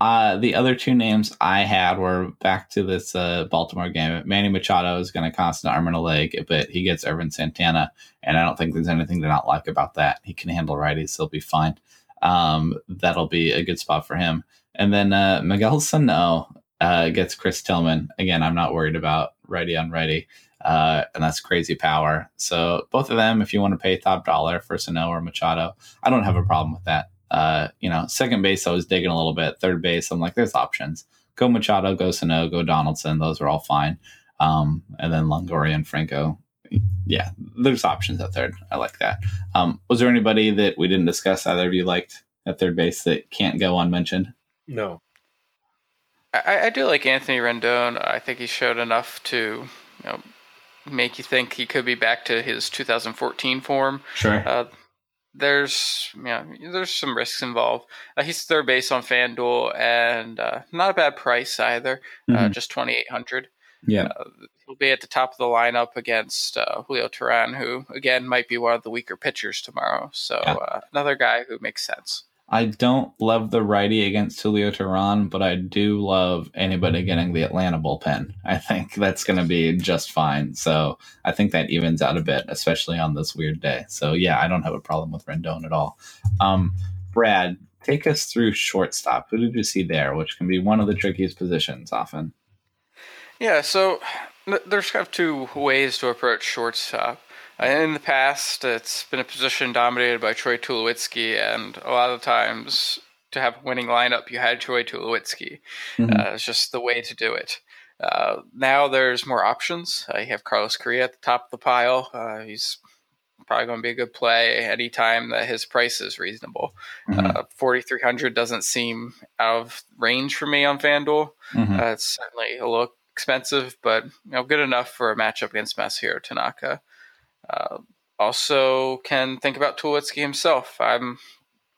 uh, the other two names I had were back to this uh, Baltimore game. Manny Machado is going to cost an arm and a leg, but he gets Ervin Santana, and I don't think there's anything to not like about that. He can handle righties; he'll be fine. Um, that'll be a good spot for him. And then uh, Miguel Sano uh, gets Chris Tillman. Again, I'm not worried about righty on righty uh, and that's crazy power. So both of them, if you want to pay top dollar for Sano or Machado, I don't have a problem with that. Uh, you know, second base, I was digging a little bit. Third base, I'm like, there's options. Go Machado, go Sano, go Donaldson. Those are all fine. Um, and then Longoria and Franco. Yeah, there's options at third. I like that. Um, was there anybody that we didn't discuss either of you liked at third base that can't go unmentioned? No. I, I do like Anthony Rendon. I think he showed enough to you know, make you think he could be back to his 2014 form. Sure. Uh, there's you know, there's some risks involved. Uh, he's third base on FanDuel and uh, not a bad price either. Uh, Mhm. just 2,800. Yeah. Uh, he'll be at the top of the lineup against uh, Julio Teheran, who again might be one of the weaker pitchers tomorrow. So Yeah. uh, another guy who makes sense. I don't love the righty against Julio Teheran, but I do love anybody getting the Atlanta bullpen. I think that's going to be just fine. So I think that evens out a bit, especially on this weird day. So yeah, I don't have a problem with Rendon at all. Um, Brad, take us through shortstop. Who did you see there? Which can be one of the trickiest positions often. Yeah, so there's kind of two ways to approach shortstop. Uh, In the past, it's been a position dominated by Troy Tulowitzki, and a lot of times to have a winning lineup, you had Troy Tulowitzki. Mhm. Uh, it's just the way to do it. Uh, now there's more options. Uh, you have Carlos Correa at the top of the pile. Uh, he's probably going to be a good play anytime that his price is reasonable. Mhm. Uh, 4,300 doesn't seem out of range for me on FanDuel. Mhm. Uh, it's certainly a look expensive, but you know, good enough for a matchup against Masahiro Tanaka. Uh, also, can think about Tulowitzki himself. I'm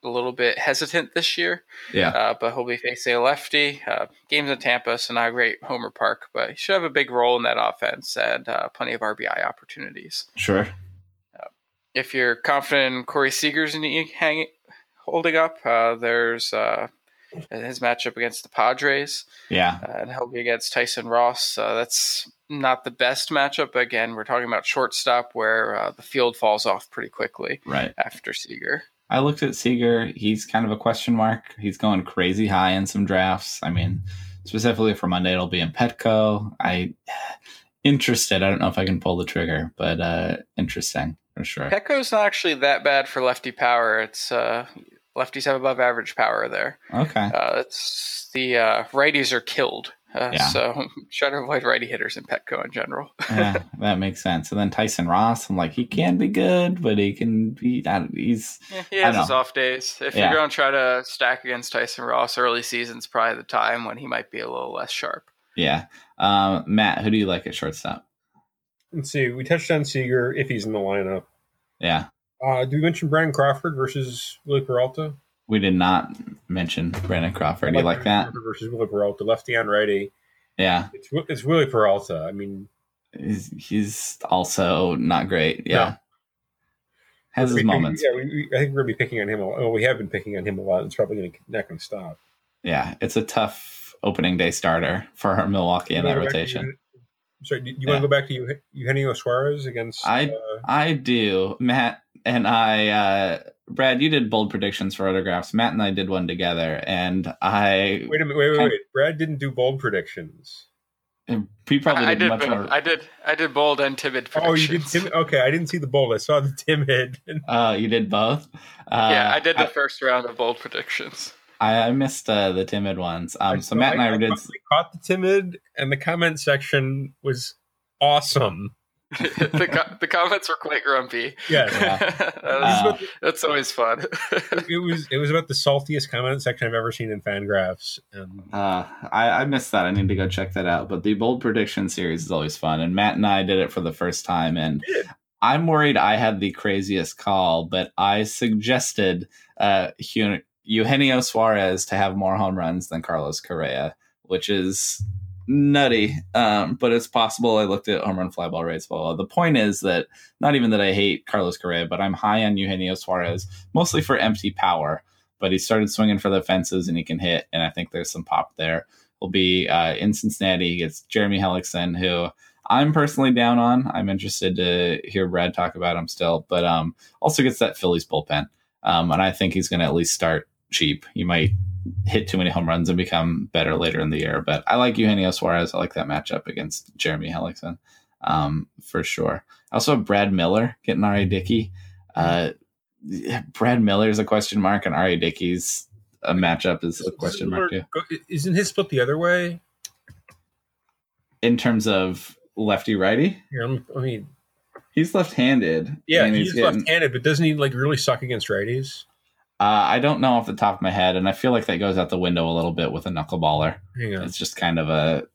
a little bit hesitant this year, Yeah. uh, but he'll be facing a lefty. Uh, games in Tampa, so not a great homer park, but he should have a big role in that offense and uh, plenty of RBI opportunities. Sure. If you're confident in Corey Seager's knee hanging, holding up, uh, there's uh, his matchup against the Padres, Yeah. uh, and he'll be against Tyson Ross. Uh, that's not the best matchup, again, we're talking about shortstop where uh, the field falls off pretty quickly Right. after Seager. I looked at Seager. He's kind of a question mark. He's going crazy high in some drafts. I mean, specifically for Monday, it'll be in Petco. I *sighs* interested. I don't know if I can pull the trigger, but uh interesting for sure. Petco's not actually that bad for lefty power. It's uh, lefties have above average power there. Okay. Uh, it's the uh, righties are killed. Uh, Yeah. So *laughs* try to avoid righty hitters in Petco in general. *laughs* yeah, that makes sense. And then Tyson Ross, I'm like, he can be good, but he can be. I don't- He's Yeah, he I has his know. off days. If Yeah. you're going to try to stack against Tyson Ross, early season's probably the time when he might be a little less sharp. yeah. Um, Matt, who do you like at shortstop? Let's see. We touched on Seager if he's in the lineup. Yeah, Uh, do we mention Brandon Crawford versus Wily Peralta? we did not mention Brandon Crawford. Do you like that? Crawford versus Wily Peralta, lefty on righty. Yeah, It's it's Wily Peralta. I mean, he's, he's also not great. Yeah, No. has his moments. Yeah, we, we, I think we're gonna be picking on him. A. Well, we have been picking on him a lot. and It's probably gonna, not going to stop. Yeah, it's a tough opening day starter for Milwaukee in that wanna go back to rotation. Sorry, do you Yeah. want to go back to Eugen- Eugenio Suarez against? I- uh, I do. Matt and I, uh, Brad, you did bold predictions for RotoGraphs. Matt and I did one together, and I wait a minute. Wait, wait, kind- wait. Brad didn't do bold predictions. we probably I did, did. much both. more. I did. I did bold and timid predictions. Oh, you did. Tim- okay, I didn't see the bold. I saw the timid. *laughs* Uh, you did both. Uh, yeah, I did the first round of bold predictions. I, I missed uh, the timid ones. Um, so Matt and I, I did. caught the timid, and the comment section was awesome. *laughs* the, co- the comments were quite grumpy. Yeah, *laughs* That Uh, that's always fun. it was it was about the saltiest comment section I've ever seen in Fangraphs. And Uh, I, I missed that. I need to go check that out. But the bold prediction series is always fun, and Matt and I did it for the first time, and I'm worried I had the craziest call, but I suggested uh, Eugenio Suarez to have more home runs than Carlos Correa, which is nutty, um, but it's possible. I looked at home run fly ball rates. Well, the point is that not even that I hate Carlos Correa, but I'm high on Eugenio Suarez, mostly for empty power. But he started swinging for the fences and he can hit, and I think there's some pop there. He'll be uh, in Cincinnati He gets Jeremy Hellickson, who I'm personally down on. I'm interested to hear Brad talk about him still, but um, also gets that Phillies bullpen, um, and I think he's going to at least start cheap. He might hit too many home runs and become better later in the year, but I like Eugenio Suarez. I like that matchup against Jeremy Hellickson um, for sure. Also Brad Miller getting R.A. Dickey. Uh, Brad Miller is a question mark, and R.A. Dickey's a matchup is a question mark too. Isn't his split the other way? In terms of lefty righty, Here, I'm- mean, he's left-handed. yeah, and he's, getting- left-handed, but doesn't he like really suck against righties? Uh, I don't know off the top of my head, and I feel like that goes out the window a little bit with a knuckleballer. It's just kind of a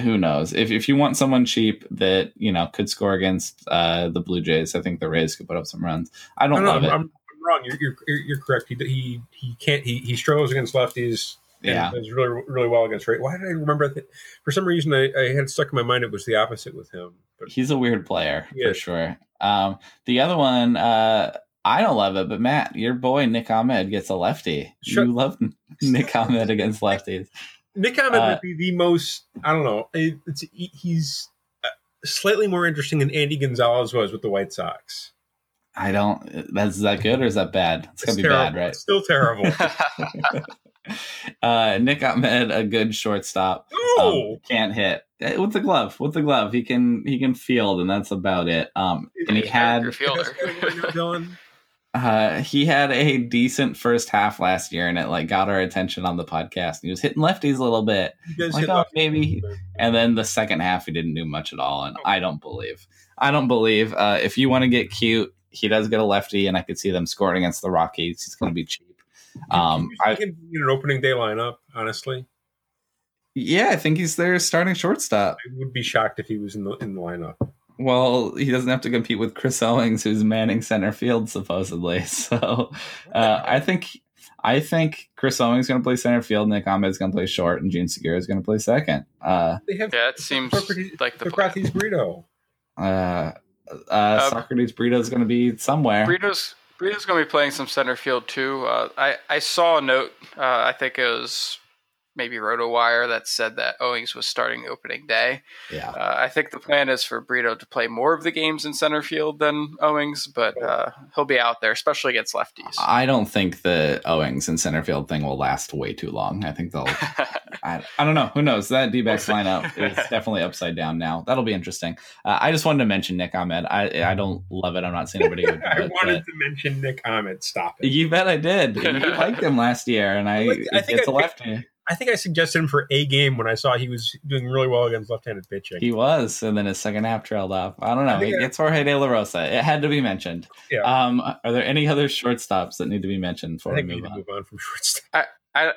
who knows. If if you want someone cheap that you know could score against uh, the Blue Jays, I think the Rays could put up some runs. I don't no, no, love I'm, it. I'm, I'm wrong. You're, you're you're correct. He he he can't. He he struggles against lefties. and yeah, does really really well against right. Why did I remember that? For some reason, I, I had stuck in my mind it was the opposite with him. But he's a weird player for sure. Um, the other one, uh, I don't love it, but Matt, your boy Nick Ahmed gets a lefty. Shut- You love *laughs* Nick Ahmed against lefties. Nick Ahmed Uh, would be the most. I don't know. It's he's uh, slightly more interesting than Andy Gonzalez was with the White Sox. I don't. That's is that good or is that bad? It's gonna be terrible. bad, right? It's still terrible. *laughs* *laughs* uh, Nick Ahmed, a good shortstop. Um, can't hit Eh, with the glove. With the glove, he can he can field, and that's about it. Um, and he had Your fielder. Uh, he had a decent first half last year, and it like got our attention on the podcast. He was hitting lefties a little bit, Like, oh, maybe. and then the second half he didn't do much at all. And I don't believe. I don't believe. Uh, if you want to get cute, he does get a lefty, and I could see them scoring against the Rockies. He's going to be cheap. Um, I I can in an opening day lineup. Honestly, Yeah, I think he's their starting shortstop. I would be shocked if he was in the in the lineup. Well, he doesn't have to compete with Chris Owings, who's manning center field supposedly. *laughs* So, uh, I think I think Chris Owings is going to play center field, Nick Ahmed is going to play short, and Jean Segura is going to play second. Uh, They have Yeah, it seems Socrates, like the plan. Socrates Brito. uh, uh, Socrates Brito is going to be somewhere. Brito's Brito's going to be playing some center field too. Uh, I I saw a note. Uh, I think it was maybe RotoWire that said that Owings was starting opening day. Yeah. Uh, I think the plan is for Brito to play more of the games in center field than Owings, but uh, he'll be out there, especially against lefties. I don't think the Owings and center field thing will last way too long. I think they'll. *laughs* I, I don't know. Who knows? That D backs *laughs* lineup is definitely upside down now. That'll be interesting. Uh, I just wanted to mention Nick Ahmed. I I don't love it. I'm not saying anybody *laughs* would do I it, wanted but to mention Nick Ahmed. Stop it. You bet I did. You liked him last year, and I, I think it's a I picked- lefty. I think I suggested him for a game when I saw he was doing really well against left-handed pitching. He was, and then his second half trailed off. I don't know. I think I- It's Jorge De La Rosa. It had to be mentioned. Yeah. Um, are there any other shortstops that need to be mentioned before I we think we move need to on? move on from *laughs* shortstop. I,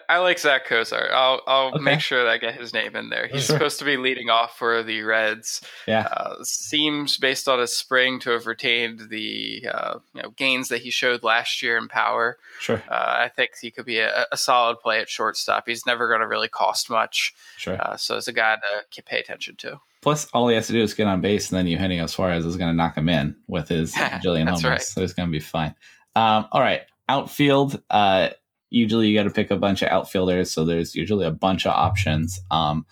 I like Zack Cozart. I'll I'll Okay. make sure that I get his name in there. He's Sure. supposed to be leading off for the Reds. Yeah. Uh, seems based on his spring to have retained the uh, you know gains that he showed last year in power. Sure. Uh, I think he could be a, a solid play at shortstop. He's never going to really cost much, Sure. uh, so it's a guy to pay attention to. Plus, all he has to do is get on base, and then Eugenio Suarez is going to knock him in with his *laughs* Jillian homers. right. So it's going to be fine. Um, all right, outfield. Uh, usually, you got to pick a bunch of outfielders, so there's usually a bunch of options. Um,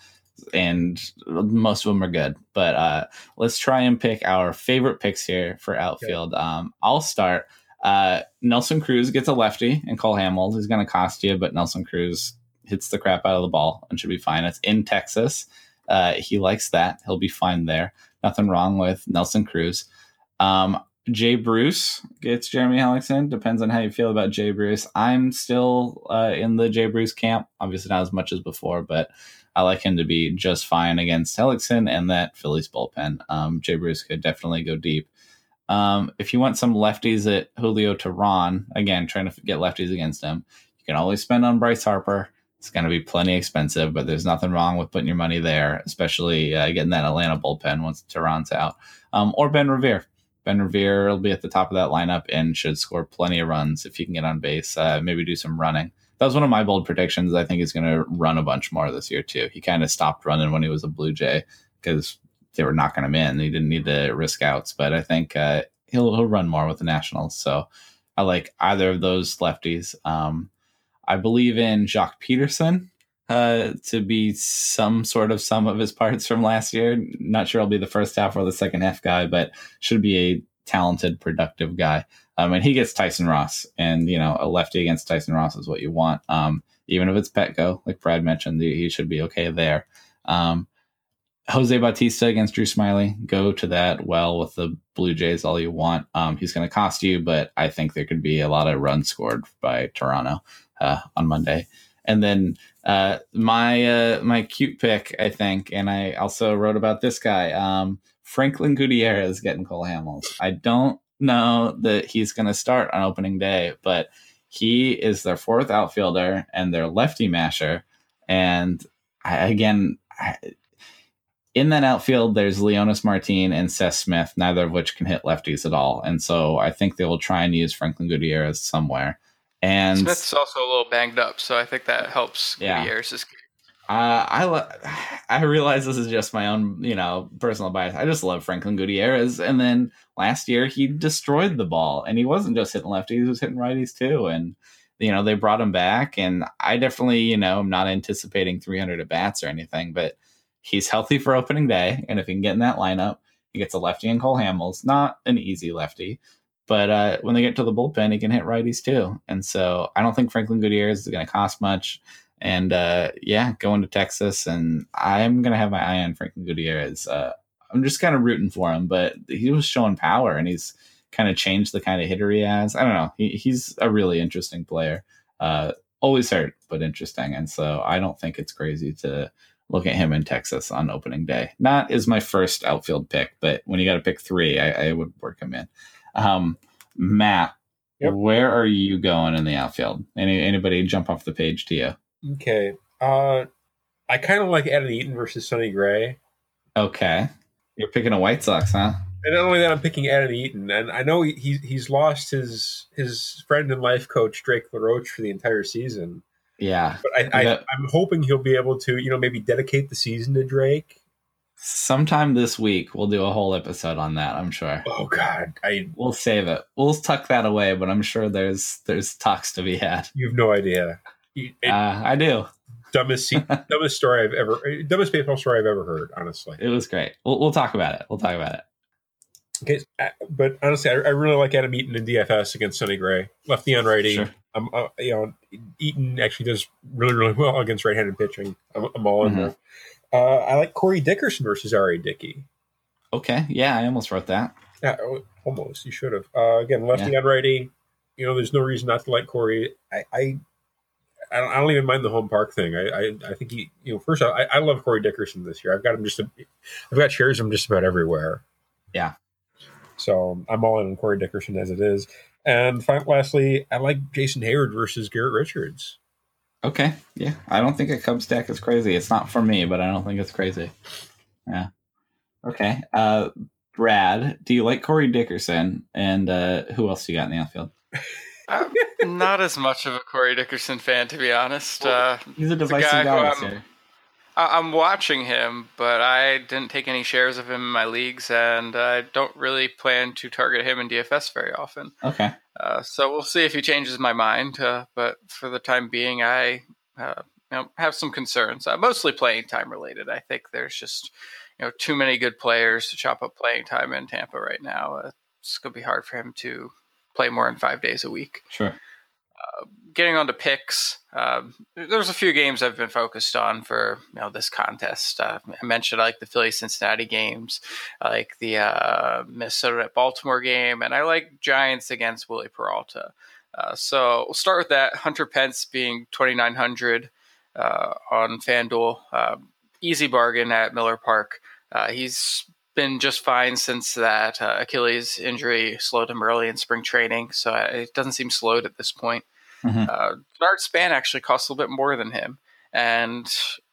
and most of them are good. But uh, let's try and pick our favorite picks here for outfield. Um, I'll start. Uh, Nelson Cruz gets a lefty, and Cole Hamels is going to cost you, but Nelson Cruz hits the crap out of the ball and should be fine. It's in Texas. Uh, he likes that. He'll be fine there. Nothing wrong with Nelson Cruz. Um, Jay Bruce gets Jeremy Hellickson. Depends on how you feel about Jay Bruce. I'm still uh, in the Jay Bruce camp. Obviously, not as much as before, but I like him to be just fine against Hellickson and that Phillies bullpen. Um, Jay Bruce could definitely go deep. Um, if you want some lefties at Julio Teheran, again, trying to get lefties against him, you can always spend on Bryce Harper. It's going to be plenty expensive, but there's nothing wrong with putting your money there, especially uh, getting that Atlanta bullpen once Teheran's out. Um, or Ben Revere. Ben Revere will be at the top of that lineup and should score plenty of runs if he can get on base. Uh, maybe do some running. That was one of my bold predictions. I think he's going to run a bunch more this year too. He kind of stopped running when he was a Blue Jay because they were knocking him in. He didn't need to risk outs, but I think uh, he'll he'll run more with the Nationals. So I like either of those lefties. Um, I believe in Joc Pederson uh, to be some sort of sum of his parts from last year. Not sure I'll be the first half or the second half guy, but should be a talented, productive guy. Um, and he gets Tyson Ross, and you know a lefty against Tyson Ross is what you want. Um, even if it's Petco, like Brad mentioned, he he should be okay there. Um, Jose Bautista against Drew Smyly, go to that well with the Blue Jays all you want. Um, he's going to cost you, but I think there could be a lot of runs scored by Toronto uh, on Monday. And then uh, my uh, my cute pick, I think, and I also wrote about this guy, um, Franklin Gutierrez getting Cole Hamels. I don't know that he's going to start on opening day, but he is their fourth outfielder and their lefty masher. And I, again, I, in that outfield, there's Leonys Martin and Seth Smith, neither of which can hit lefties at all. And so I think they will try and use Franklin Gutierrez somewhere. And Smith's also a little banged up, so I think that helps Yeah. Gutierrez's Uh, I lo- *sighs* I realize this is just my own, you know, personal bias. I just love Franklin Gutierrez, and then last year he destroyed the ball, and he wasn't just hitting lefties; he was hitting righties too. And you know they brought him back, and I definitely, you know, I'm not anticipating 300 at bats or anything, but he's healthy for opening day, and if he can get in that lineup, he gets a lefty and Cole Hamels, not an easy lefty. But uh, when they get to the bullpen, he can hit righties too. And so I don't think Franklin Gutierrez is going to cost much. And uh, yeah, going to Texas, and I'm gonna have my eye on Franklin Gutierrez. Uh, I'm just kind of rooting for him, but he was showing power, and he's kind of changed the kind of hitter he has. I don't know. He, he's a really interesting player. Uh, always hurt, but interesting, and so I don't think it's crazy to look at him in Texas on opening day. Not as my first outfield pick, but when you got to pick three, I, I would work him in. Um, Matt, Yep. where are you going in the outfield? Any anybody jump off the page to you? Okay. Uh, I kind of like Adam Eaton versus Sonny Gray. Okay. You're picking a White Sox, huh? And not only that, I'm picking Adam Eaton, and I know he he's lost his his friend and life coach Drake LaRoche for the entire season. Yeah. But I, I. I'm hoping he'll be able to, you know, maybe dedicate the season to Drake. Sometime this week, we'll do a whole episode on that, I'm sure. Oh God, I We'll save it. We'll tuck that away, but I'm sure there's there's talks to be had. you have no idea. It- Uh, I do. dumbest *laughs* dumbest story I've ever dumbest baseball story I've ever heard. Honestly, It was great. We'll, we'll talk about it. We'll talk about it. okay, uh, but honestly, I, I really like Adam Eaton in DFS against Sonny Gray, lefty on righty. Sure. I'm, uh, you know, Eaton actually does really really well against right-handed pitching. I'm, I'm all in Mhm. there. Uh, I like Corey Dickerson versus R.A. Dickey. Okay. Yeah, I almost wrote that. Yeah, oh, almost. You should have. Uh, again, lefty on righty. You know, there's no reason not to like Corey. I, I, I don't, I don't even mind the home park thing. I, I, I think he, you know, first off, I, I love Corey Dickerson this year. I've got him just, a, I've got shares of him just about everywhere. Yeah. So I'm all in on Corey Dickerson as it is. And fin- lastly, I like Jason Heyward versus Garrett Richards. Okay. Yeah. I don't think a Cub stack is crazy. It's not for me, but I don't think it's crazy. Yeah. Okay. Uh, Brad, do you like Corey Dickerson? And uh, who else you got in the outfield? I'm not as much of a Corey Dickerson fan, to be honest. Uh, He's a divisive guy. I- I'm watching him, but I didn't take any shares of him in my leagues, and I don't really plan to target him in DFS very often. Okay. Uh, so we'll see if he changes my mind. Uh, but for the time being, I uh, you know, have some concerns, uh, mostly playing time related. I think there's just you know too many good players to chop up playing time in Tampa right now. Uh, it's going to be hard for him to play more than five days a week. Sure. Getting on to picks, um, there's a few games I've been focused on for you know this contest. Uh, I mentioned I like the Philly Cincinnati games, I like the uh, Minnesota at Baltimore game, and I like Giants against Wily Peralta. Uh, so we'll start with that. Hunter Pence being 2,900 uh, on FanDuel. Um easy bargain at Miller Park. Uh, he's been just fine since that uh, Achilles injury slowed him early in spring training, so uh, it doesn't seem slowed at this point. Mhm. Uh, Span actually costs a little bit more than him, and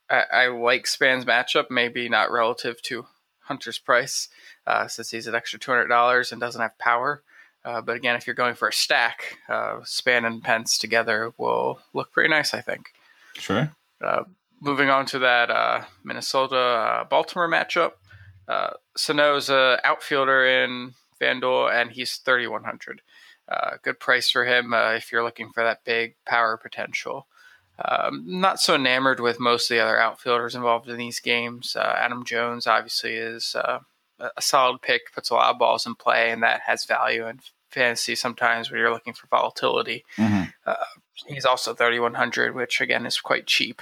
I, I like Span's matchup, maybe not relative to Hunter's price, uh, since he's an extra two hundred dollars and doesn't have power. Uh, but again, if you're going for a stack, uh, Span and Pence together will look pretty nice, I think. Sure. Uh, moving on to that uh, Minnesota uh, Baltimore matchup, uh, Sano's a outfielder in FanDuel, and he's 3,100. Uh, good price for him uh, if you're looking for that big power potential. Um, not so enamored with most of the other outfielders involved in these games. Uh, Adam Jones obviously is uh, a solid pick, puts a lot of balls in play, and that has value in fantasy sometimes when you're looking for volatility. Mhm. He's also 3,100, which again is quite cheap.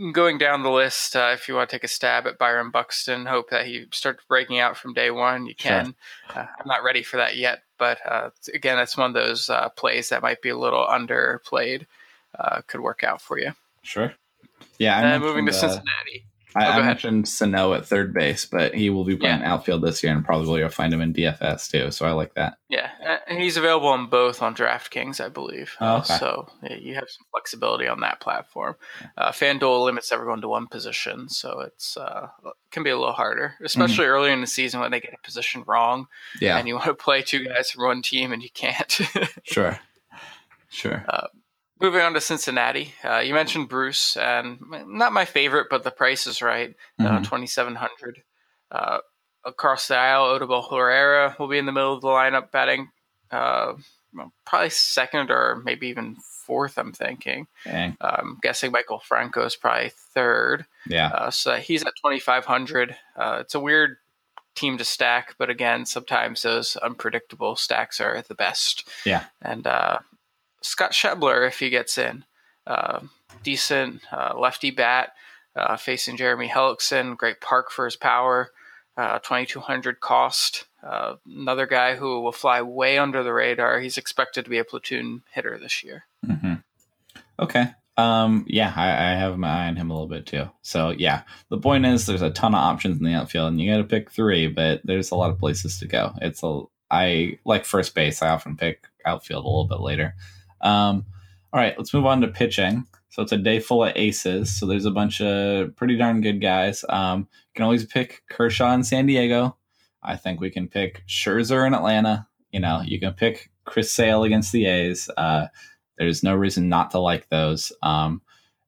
Uh, going down the list, uh, if you want to take a stab at Byron Buxton, hope that he starts breaking out from day one. You can. Uh, I'm not ready for that yet, but uh, again, that's one of those uh, plays that might be a little underplayed. Uh, could work out for you. Sure. Yeah. And then moving to uh, Cincinnati. I, Oh, I mentioned Sano at third base, but he will be playing outfield this year, and probably you'll find him in DFS too. So I like that. Yeah, uh, and he's available on both on DraftKings, I believe. Oh, okay. So yeah, you have some flexibility on that platform. Uh, FanDuel limits everyone to one position, so it's uh, can be a little harder, especially early in the season when they get a position wrong, Yeah. and you want to play two guys from one team and you can't. *laughs* Sure. Sure. Moving on to Cincinnati, uh, you mentioned Bruce, and not my favorite, but the price is right. Uh, Mhm. Twenty seven hundred. Uh, across the aisle, Odubel Herrera will be in the middle of the lineup, batting uh, probably second or maybe even fourth. I'm thinking. I'm guessing Maikel Franco is probably third. Yeah. Uh, so he's at twenty five hundred. Uh, it's a weird team to stack, but again, sometimes those unpredictable stacks are the best. Yeah. And uh, Scott Schebler, if he gets in, uh, decent uh, lefty bat uh, facing Jeremy Hellickson. Great park for his power. Uh, 2200 cost. Uh, another guy who will fly way under the radar. He's expected to be a platoon hitter this year. hmm Okay. Um, yeah, I, I have my eye on him a little bit too. So yeah, the point is there's a ton of options in the outfield, and you got to pick three, but there's a lot of places to go. It's a I like first base. I often pick outfield a little bit later. Um, all right, let's move on to pitching. So it's a day full of aces. So there's a bunch of pretty darn good guys. Um, you can always pick Kershaw in San Diego. I think we can pick Scherzer in Atlanta. You know, you can pick Chris Sale against the A's. Uh, there's no reason not to like those. Um,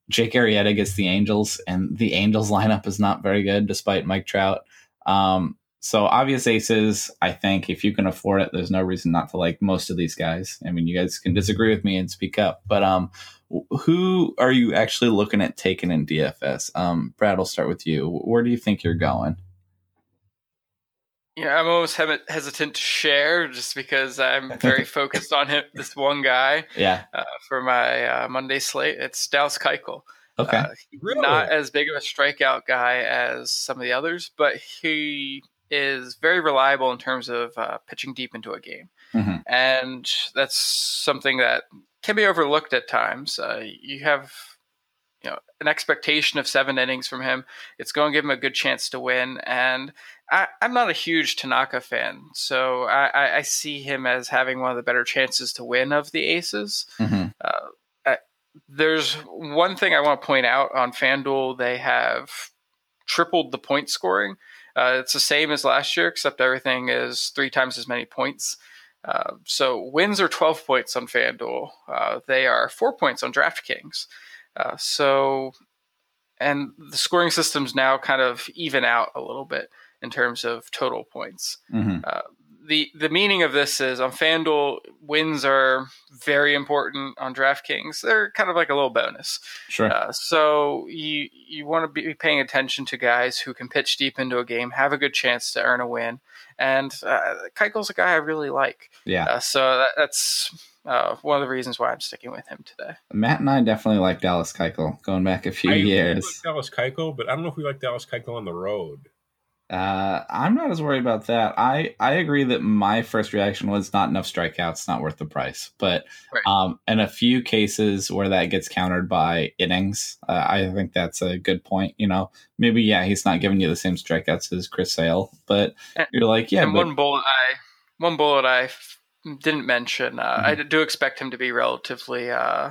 Jake Arrieta gets the Angels, and the Angels *laughs* lineup is not very good despite Mike Trout. Um, so obvious aces, I think if you can afford it, there's no reason not to like most of these guys. I mean, you guys can disagree with me and speak up, but um, who are you actually looking at taking in DFS? Um, Brad, I'll start with you. Where do you think you're going? Yeah, I'm almost hesitant to share just because I'm *laughs* very focused on him, this one guy. Yeah. Uh, for my uh, Monday slate, it's Dallas Keuchel. Okay. Uh, really? Not as big of a strikeout guy as some of the others, but he is very reliable in terms of uh, pitching deep into a game, mm-hmm. and that's something that can be overlooked at times. Uh, you have you know an expectation of seven innings from him. It's going to give him a good chance to win, and I, am not a huge Tanaka fan, so I, I, see him as having one of the better chances to win of the aces. Mm-hmm. Uh, I, there's one thing I want to point out on FanDuel: they have tripled the point scoring. Uh, it's the same as last year, except everything is three times as many points. Uh, so wins are 12 points on FanDuel. Uh, they are four points on DraftKings. Uh, so, and the scoring systems now kind of even out a little bit in terms of total points. Mm-hmm. The the meaning of this is on FanDuel, wins are very important. On DraftKings, they're kind of like a little bonus. Sure. Uh, so you you want to be paying attention to guys who can pitch deep into a game, have a good chance to earn a win, and uh, Keuchel's a guy I really like. Yeah. Uh, so that, that's. Uh, one of the reasons why I'm sticking with him today. Matt and I definitely like Dallas Keuchel going back a few I years. Like Dallas Keuchel, but I don't know if we like Dallas Keuchel on the road. Uh, I'm not as worried about that. I I agree that my first reaction was not enough strikeouts, not worth the price. But right. um, in a few cases where that gets countered by innings, uh, I think that's a good point. You know, maybe yeah, he's not giving you the same strikeouts as Chris Sale, but and, you're like, yeah. And but, one bullet I one bullet I didn't mention. Uh, mm-hmm. I do expect him to be relatively uh,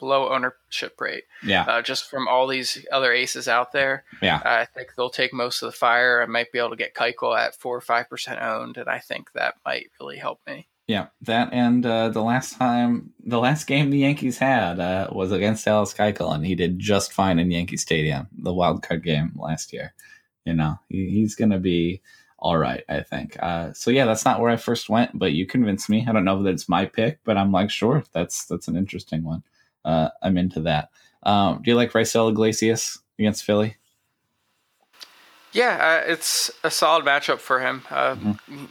low ownership rate. Yeah. Uh, just from all these other aces out there. Yeah. I think they'll take most of the fire. I might be able to get Keuchel at four or five percent owned, and I think that might really help me. Yeah, that and uh, the last time, the last game the Yankees had uh, was against Dallas Keuchel, and he did just fine in Yankee Stadium, the wild card game last year. You know, he, he's going to be all right, I think. Uh, so yeah, that's not where I first went, but you convinced me. I don't know that it's my pick, but I'm like, sure, that's that's an interesting one uh, I'm into that. Um, do you like Raisel Iglesias against Philly? Yeah, uh, it's a solid matchup for him. Uh, mm-hmm.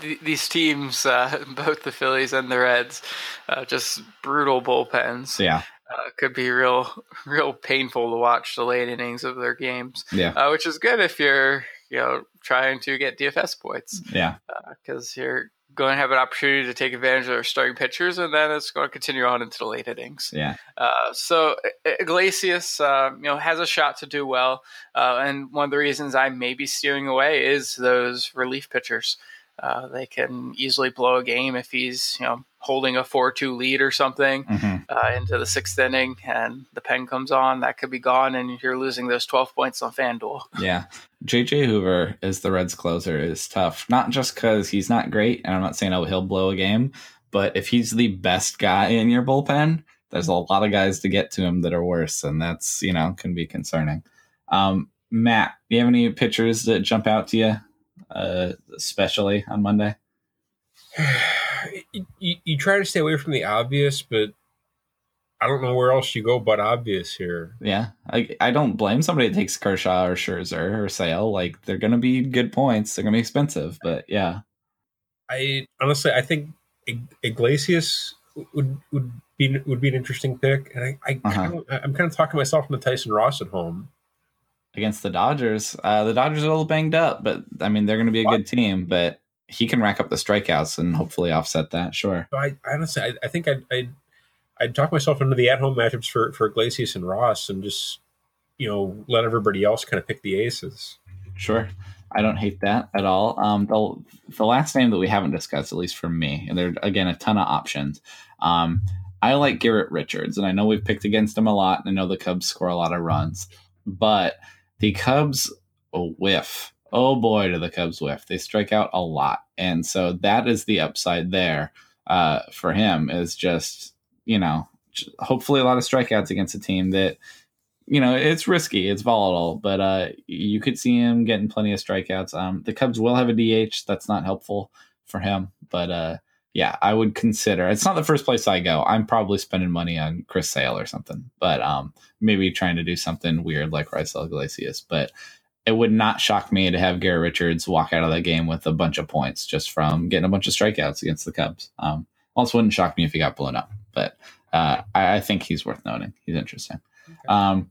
th- these teams, uh, *laughs* both the Phillies and the Reds, uh, just brutal bullpens. Yeah, uh, could be real, *laughs* real painful to watch the late innings of their games. Yeah, uh, which is good if you're, you know, trying to get DFS points. Yeah, because you're going to have an opportunity to take advantage of their starting pitchers, and then it's going to continue on into the late innings. Yeah. Uh, so Iglesias, uh, you know, has a shot to do well, uh, and one of the reasons I may be steering away is those relief pitchers. Uh, they can easily blow a game if he's, you know, holding a 4-2 lead or something mm-hmm. Uh, into the sixth inning, and the pen comes on. That could be gone, and you're losing those 12 points on FanDuel. *laughs* Yeah. JJ Hoover is the Reds closer is tough, not just because he's not great, and I'm not saying oh he'll blow a game, but if he's the best guy in your bullpen, there's a lot of guys to get to him that are worse, and that's you know can be concerning. Um, Matt, do you have any pitchers that jump out to you, uh, especially on Monday? *sighs* *sighs* *sighs* you, you try to stay away from the obvious, but I don't know where else you go but obvious here. Yeah, I I don't blame somebody that takes Kershaw or Scherzer or Sale. Like they're gonna be good points. They're gonna be expensive, but yeah. I honestly I think Iglesias would would be would be an interesting pick, and I, I uh-huh. kind of, I'm kind of talking myself into Tyson Ross at home against the Dodgers. Uh, the Dodgers are a little banged up, but I mean they're going to be a good team. But he can rack up the strikeouts and hopefully offset that. Sure. I honestly I, I think I'd, I'd I'd talk myself into the at-home matchups for for Iglesias and Ross, and just you know let everybody else kind of pick the aces. Sure, I don't hate that at all. Um, the the last name that we haven't discussed, at least for me, and there are again a ton of options. Um, I like Garrett Richards, and I know we've picked against him a lot, and I know the Cubs score a lot of runs, but the Cubs whiff. Oh boy, do the Cubs whiff. They strike out a lot. And so that is the upside there uh, for him is just, you know, hopefully a lot of strikeouts against a team that, you know, it's risky, it's volatile, but uh, you could see him getting plenty of strikeouts. Um, the Cubs will have a DH. That's not helpful for him, but uh, yeah, I would consider. It's not the first place I go. I'm probably spending money on Chris Sale or something, but um, maybe trying to do something weird like Raisel Iglesias. But it would not shock me to have Garrett Richards walk out of that game with a bunch of points just from getting a bunch of strikeouts against the Cubs. Um, also, wouldn't shock me if he got blown up, but uh, I, I, think he's worth noting. He's interesting. Okay. Um,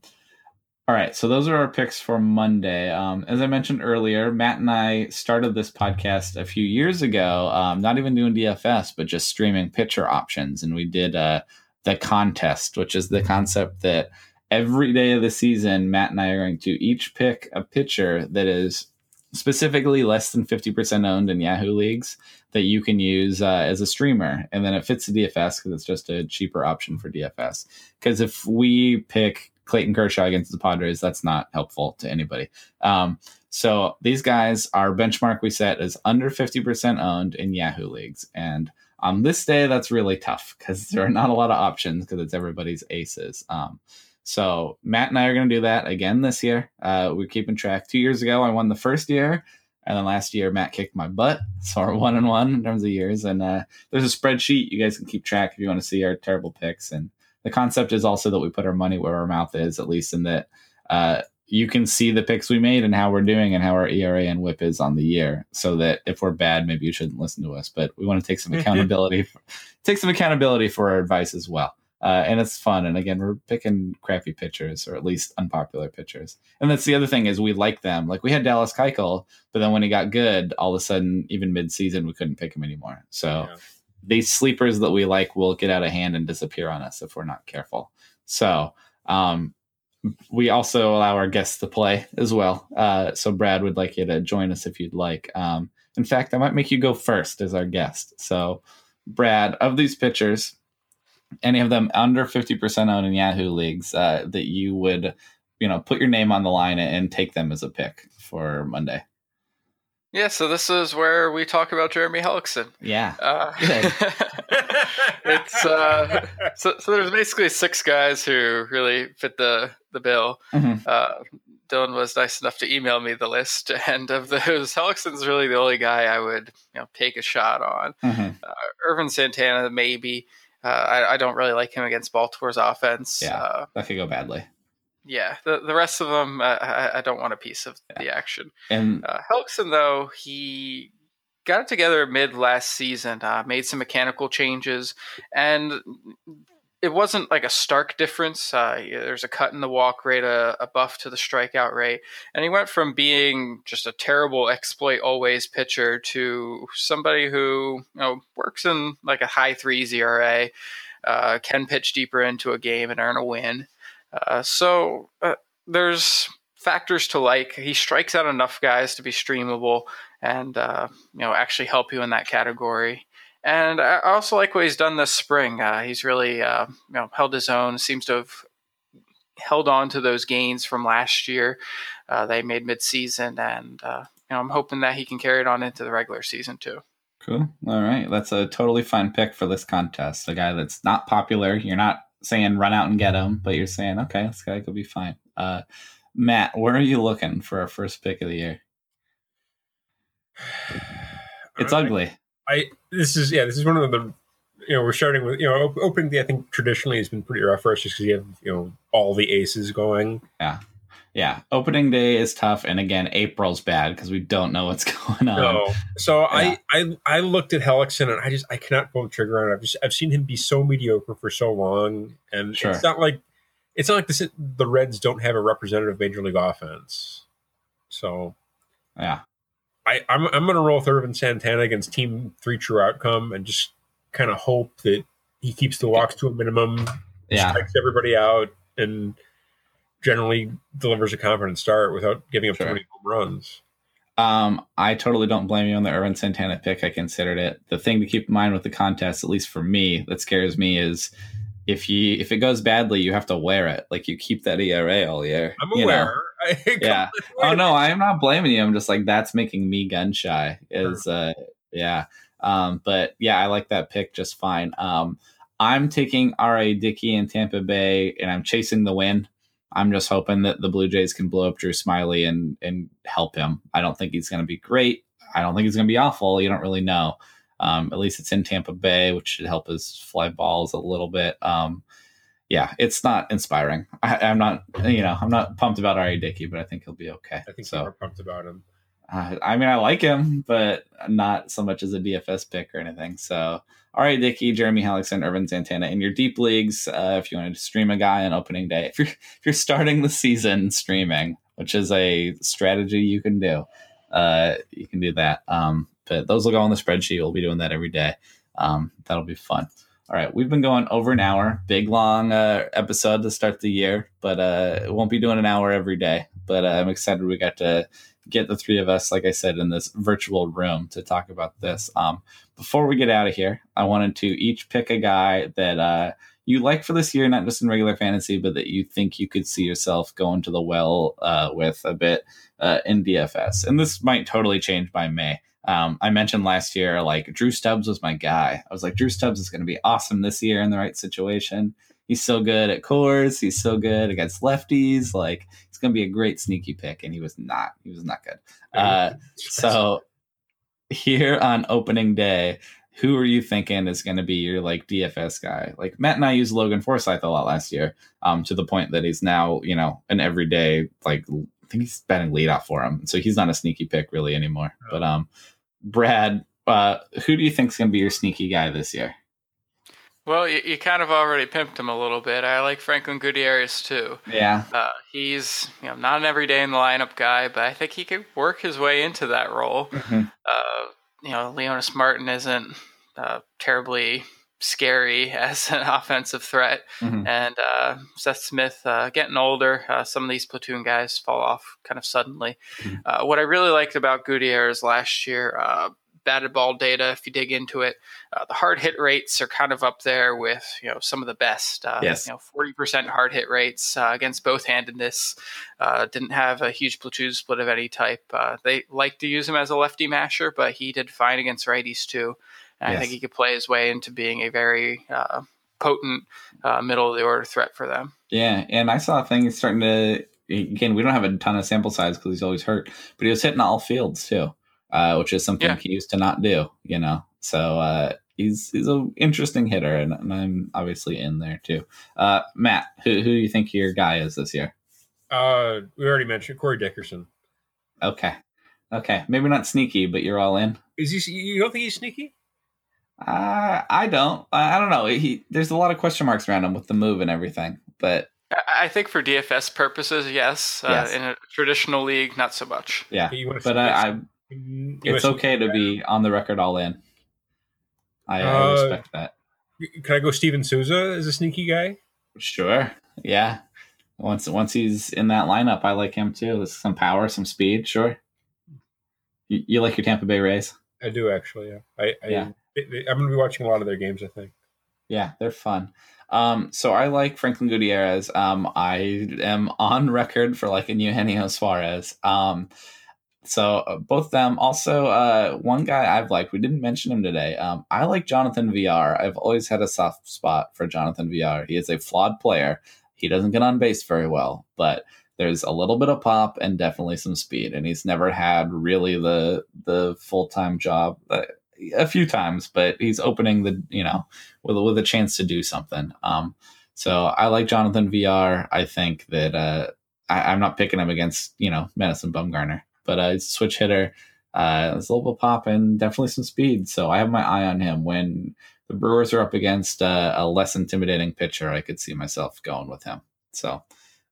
all right, so those are our picks for Monday. Um, as I mentioned earlier, Matt and I started this podcast a few years ago, um, not even doing DFS, but just streaming pitcher options. And we did uh, the contest, which is the concept that every day of the season, Matt and I are going to each pick a pitcher that is specifically less than 50% owned in Yahoo leagues that you can use uh, as a streamer. And then it fits the DFS because it's just a cheaper option for DFS. Because if we pick Clayton Kershaw against the Padres, that's not helpful to anybody. Um, so these guys, our benchmark we set is under 50% owned in Yahoo leagues. And on this day, that's really tough because there are not a lot of options because it's everybody's aces. Um, so Matt and I are going to do that again this year. Uh, we're keeping track. Two years ago, I won the first year, and then last year Matt kicked my butt. *laughs* So we're one and one in terms of years. And uh, there's a spreadsheet you guys can keep track if you want to see our terrible picks. And the concept is also that we put our money where our mouth is, at least in that uh, you can see the picks we made and how we're doing and how our ERA and WHIP is on the year. So that if we're bad, maybe you shouldn't listen to us. But we want to take some *laughs* accountability, for, take some accountability for our advice as well uh, and it's fun. And again, we're picking crappy pitchers or at least unpopular pitchers. And that's the other thing is we like them. Like we had Dallas Keuchel, but then when he got good, all of a sudden, even mid-season, we couldn't pick him anymore. So yeah. these sleepers that we like will get out of hand and disappear on us if we're not careful. So um, we also allow our guests to play as well. Uh, so Brad would like you to join us if you'd like. Um, in fact, I might make you go first as our guest. So Brad, of these pitchers any of them under 50% owned in Yahoo leagues uh, that you would, you know, put your name on the line and take them as a pick for Monday? Yeah, so this is where we talk about Jeremy Hellickson. Yeah. Uh, *laughs* it's uh, so, so there's basically six guys who really fit the the bill. Mm-hmm. Uh, Dylan was nice enough to email me the list, *laughs* and of those, Hellickson's really the only guy I would you know take a shot on. Mm-hmm. Uh, Ervin Santana maybe. Uh, I, I, don't really like him against Baltimore's offense. Yeah, uh, that could go badly. Yeah, the the rest of them, uh, I, I, don't want a piece of yeah. the action. And uh, Hellickson, though, he got it together mid last season, uh, made some mechanical changes, and it wasn't like a stark difference. Uh, there's a cut in the walk rate, a, a, buff to the strikeout rate, and he went from being just a terrible exploit always pitcher to somebody who you know works in like a high three ERA, uh, can pitch deeper into a game and earn a win. Uh, so uh, there's factors to like. He strikes out enough guys to be streamable and uh, you know actually help you in that category. And I also like what he's done this spring. Uh, he's really uh, you know held his own. Seems to have held on to those gains from last year. Uh, they made midseason, and uh, you know I'm hoping that he can carry it on into the regular season too. Cool. All right, that's a totally fine pick for this contest. A guy that's not popular. You're not saying run out and get him, but you're saying okay, this guy could be fine. Uh, Matt, where are you looking for our first pick of the year? It's ugly. I this is yeah this is one of the you know we're starting with you know opening day I think traditionally has been pretty rough for us just because you have you know all the aces going. Yeah, yeah. Opening day is tough, and again April's bad because we don't know what's *laughs* going on. No. So yeah. I I I looked at Hellickson and I just I cannot pull the trigger on it. I've just I've seen him be so mediocre for so long, and sure. it's not like it's not like this, the Reds don't have a representative major league offense. So yeah, I, I'm I'm going to roll with Ervin Santana against Team Three True Outcome and just kind of hope that he keeps the walks to a minimum, yeah. strikes everybody out, and generally delivers a confident start without giving up sure. too many home runs. Um, I totally don't blame you on the Ervin Santana pick. I considered it. The thing to keep in mind with the contest, at least for me, that scares me is if you if it goes badly, you have to wear it. Like you keep that ERA all year. I'm aware. *laughs* Yeah. Oh no, I'm not blaming you. I'm just like that's making me gun shy. Is uh yeah. Um, but yeah, I like that pick just fine. Um, I'm taking R.A. Dickey in Tampa Bay, and I'm chasing the win. I'm just hoping that the Blue Jays can blow up Drew Smyly and and help him. I don't think he's going to be great. I don't think he's going to be awful. You don't really know. Um, at least it's in Tampa Bay, which should help his fly balls a little bit. Um, yeah, it's not inspiring. I, am not, you know, I'm not pumped about R.A. Dickey, but I think he'll be okay. I think so. we're pumped about him. Uh, I mean, I like him, but not so much as a DFS pick or anything. So, all right, Dickey, Jeremy Hellickson, Ervin Santana in your deep leagues. Uh, if you want to stream a guy on opening day, if you're if you're starting the season streaming, which is a strategy you can do, uh, you can do that. Um, but those will go on the spreadsheet. We'll be doing that every day. Um, that'll be fun. All right, we've been going over an hour, big long uh, episode to start the year, but uh, won't be doing an hour every day. But uh, I'm excited we got to get the three of us, like I said, in this virtual room to talk about this. Um, before we get out of here, I wanted to each pick a guy that uh, you like for this year, not just in regular fantasy, but that you think you could see yourself going to the well uh, with a bit uh, in DFS. And this might totally change by May. Um, I mentioned last year, like Drew Stubbs was my guy. I was like, Drew Stubbs is going to be awesome this year in the right situation. He's so good at Coors. He's so good against lefties. Like it's going to be a great sneaky pick, and he was not. He was not good. Uh, *laughs* so here on opening day, who are you thinking is going to be your like DFS guy? Like Matt and I used Logan Forsythe a lot last year, um, to the point that he's now you know an everyday like think he's batting leadoff for him, so he's not a sneaky pick really anymore. Oh. But um, Brad, uh, who do you think is going to be your sneaky guy this year? Well, you, you kind of already pimped him a little bit. I like Franklin Gutierrez too. Yeah, Uh, he's you know not an everyday in the lineup guy, but I think he could work his way into that role. Mhm. Uh, you know, Leonys Martin isn't uh, terribly scary *laughs* as an offensive threat, Mhm. and uh, Seth Smith uh, getting older. Uh, some of these platoon guys fall off kind of suddenly. Mhm. Uh, what I really liked about Gutierrez last year. Uh, batted ball data if you dig into it uh, the hard hit rates are kind of up there with you know some of the best uh, Yes. you know 40% hard hit rates uh, against both handedness uh, didn't have a huge platoon split of any type uh, they like to use him as a lefty masher but he did fine against righties too and i think he could play his way into being a very uh, potent uh, middle of the order threat for them Yeah, and I saw things starting to. Again, we don't have a ton of sample size because he's always hurt, but he was hitting all fields too, uh, which is something Yeah. he used to not do. You know, so uh, he's he's an interesting hitter, and, and I'm obviously in there too. Uh, Matt, who who do you think your guy is this year? Uh, we already mentioned Corey Dickerson. Okay, okay, maybe not sneaky, but you're all in. Is he? You don't think he's sneaky? Uh, I don't. I I don't know. He there's a lot of question marks around him with the move and everything, but I I think for DFS purposes, yes. Uh, In a traditional league, not so much. yeah. But I, I it's okay to be on the record all in. I, I Uh, respect that. Can I go Steven Souza as a sneaky guy? Sure. Yeah. Once once he's in that lineup, I like him too. There's some power, some speed. Sure. You, you like your Tampa Bay Rays? I do actually. Yeah. I, I Yeah. I'm going to be watching a lot of their games. I think. Yeah, they're fun. Um, so I like Franklin Gutierrez. Um, I am on record for liking Eugenio Suarez. Um, so uh, both them. Also, uh, one guy I've liked. We didn't mention him today. Um, I like Jonathan Villar. I've always had a soft spot for Jonathan Villar. He is a flawed player. He doesn't get on base very well, but there's a little bit of pop and definitely some speed. And he's never had really the the full time job. Uh, a few times, but he's opening the you know with with a chance to do something. Um, so I like Jonathan Villar. I think that uh, I, I'm not picking him against you know Madison Bumgarner, but uh, he's a switch hitter. Uh, there's a little bit pop and definitely some speed. So I have my eye on him when the Brewers are up against uh, a less intimidating pitcher. I could see myself going with him. So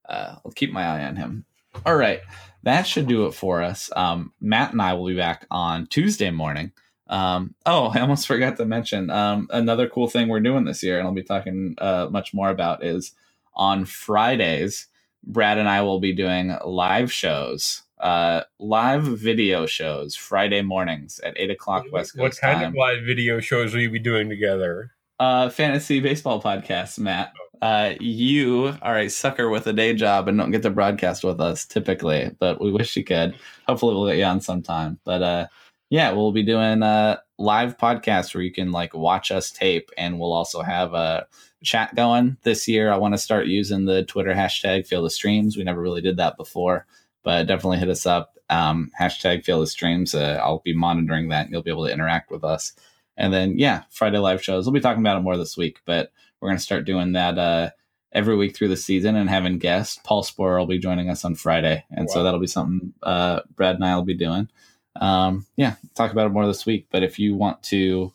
uh, I'll keep my eye on him. All right, that should do it for us. Um, Matt and I will be back on Tuesday morning. Um, oh, *laughs* I almost forgot to mention um, another cool thing we're doing this year, and I'll be talking uh, much more about is on Fridays. Brad and I will be doing live shows, uh, live video shows Friday mornings at eight o'clock West Coast. what kind time. of live video shows will you be doing together? uh, fantasy baseball podcast, Matt. Uh, you are a sucker with a day job and don't get to broadcast with us typically, but we wish you could. Hopefully, we'll get you on sometime. But uh, yeah, we'll be doing a live podcast where you can like watch us tape, and we'll also have a chat going this year. I want to start using the Twitter hashtag Field of Streams. We never really did that before, but definitely hit us up. Um, hashtag Field of Streams. Uh, I'll be monitoring that. And you'll be able to interact with us. And then yeah, Friday live shows. We'll be talking about it more this week, but we're gonna start doing that uh, every week through the season and having guests. Paul Sporer will be joining us on Friday, and wow. so that'll be something uh, Brad and I will be doing. Um, yeah, talk about it more this week. But if you want to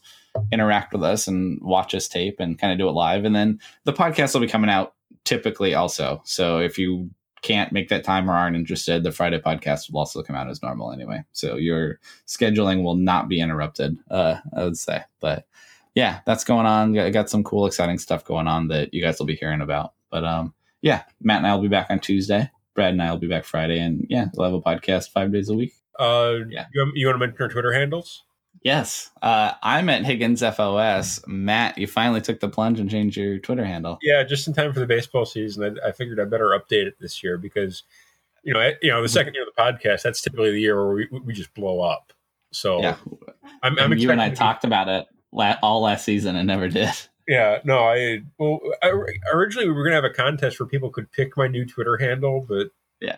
interact with us and watch us tape and kind of do it live, and then the podcast will be coming out typically also. So if you can't make that time or aren't interested, the Friday podcast will also come out as normal anyway. So your scheduling will not be interrupted, uh, I would say. But yeah, that's going on. I got some cool, exciting stuff going on that you guys will be hearing about. But um, yeah, Matt and I will be back on Tuesday. Brad and I will be back Friday, and yeah, we'll have a podcast five days a week. Uh, yeah. You, you want to mention our Twitter handles? Yes. Uh, I'm at Higgins FOS. Matt, you finally took the plunge and changed your Twitter handle. Yeah, just in time for the baseball season. I, I figured I better update it this year because, you know, you know, the second year of the podcast, that's typically the year where we, we just blow up. So yeah, I'm, I'm you and I talked about it all last season and never did. Yeah, no, I well, I, originally we were gonna have a contest where people could pick my new Twitter handle, but yeah,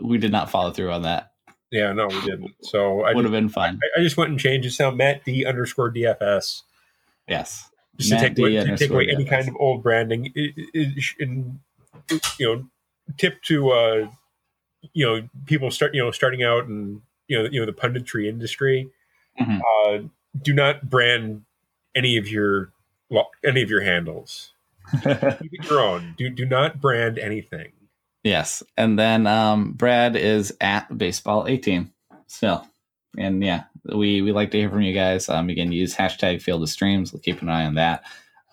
we did not follow through on that. Yeah, no, we didn't. So I would have been fun. I, I, just went and changed it now. Matt D underscore DFS. Yes. Just Matt to take, away, to take away any kind of old branding. It, it, and, you know, tip to uh, you know people start you know starting out and you know you know the punditry industry. Mm-hmm. Uh, do not brand any of your any of your handles. *laughs* Keep it your own. Do do not brand anything. Yes. And then um, Brad is at baseball 18 still. And yeah, we, we like to hear from you guys. Um, can use hashtag field of streams. We'll keep an eye on that.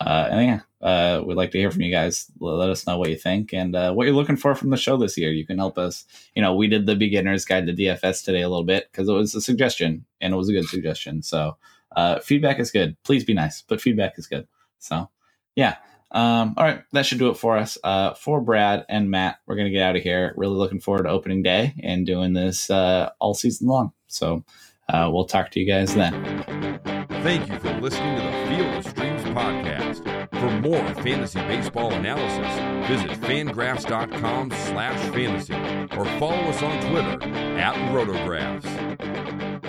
Uh, and yeah, uh, we'd like to hear from you guys. Let us know what you think and uh, what you're looking for from the show this year. You can help us. You know, we did the beginner's guide to DFS today a little bit because it was a suggestion and it was a good suggestion. So uh, feedback is good. Please be nice, but feedback is good. So yeah, um, all right, that should do it for us. Uh, for Brad and Matt, we're gonna get out of here. Really looking forward to opening day and doing this uh, all season long. So uh, we'll talk to you guys then. Thank you for listening to the Field of Streams podcast. For more fantasy baseball analysis, visit fangraphs.com slash fantasy or follow us on Twitter at rotographs.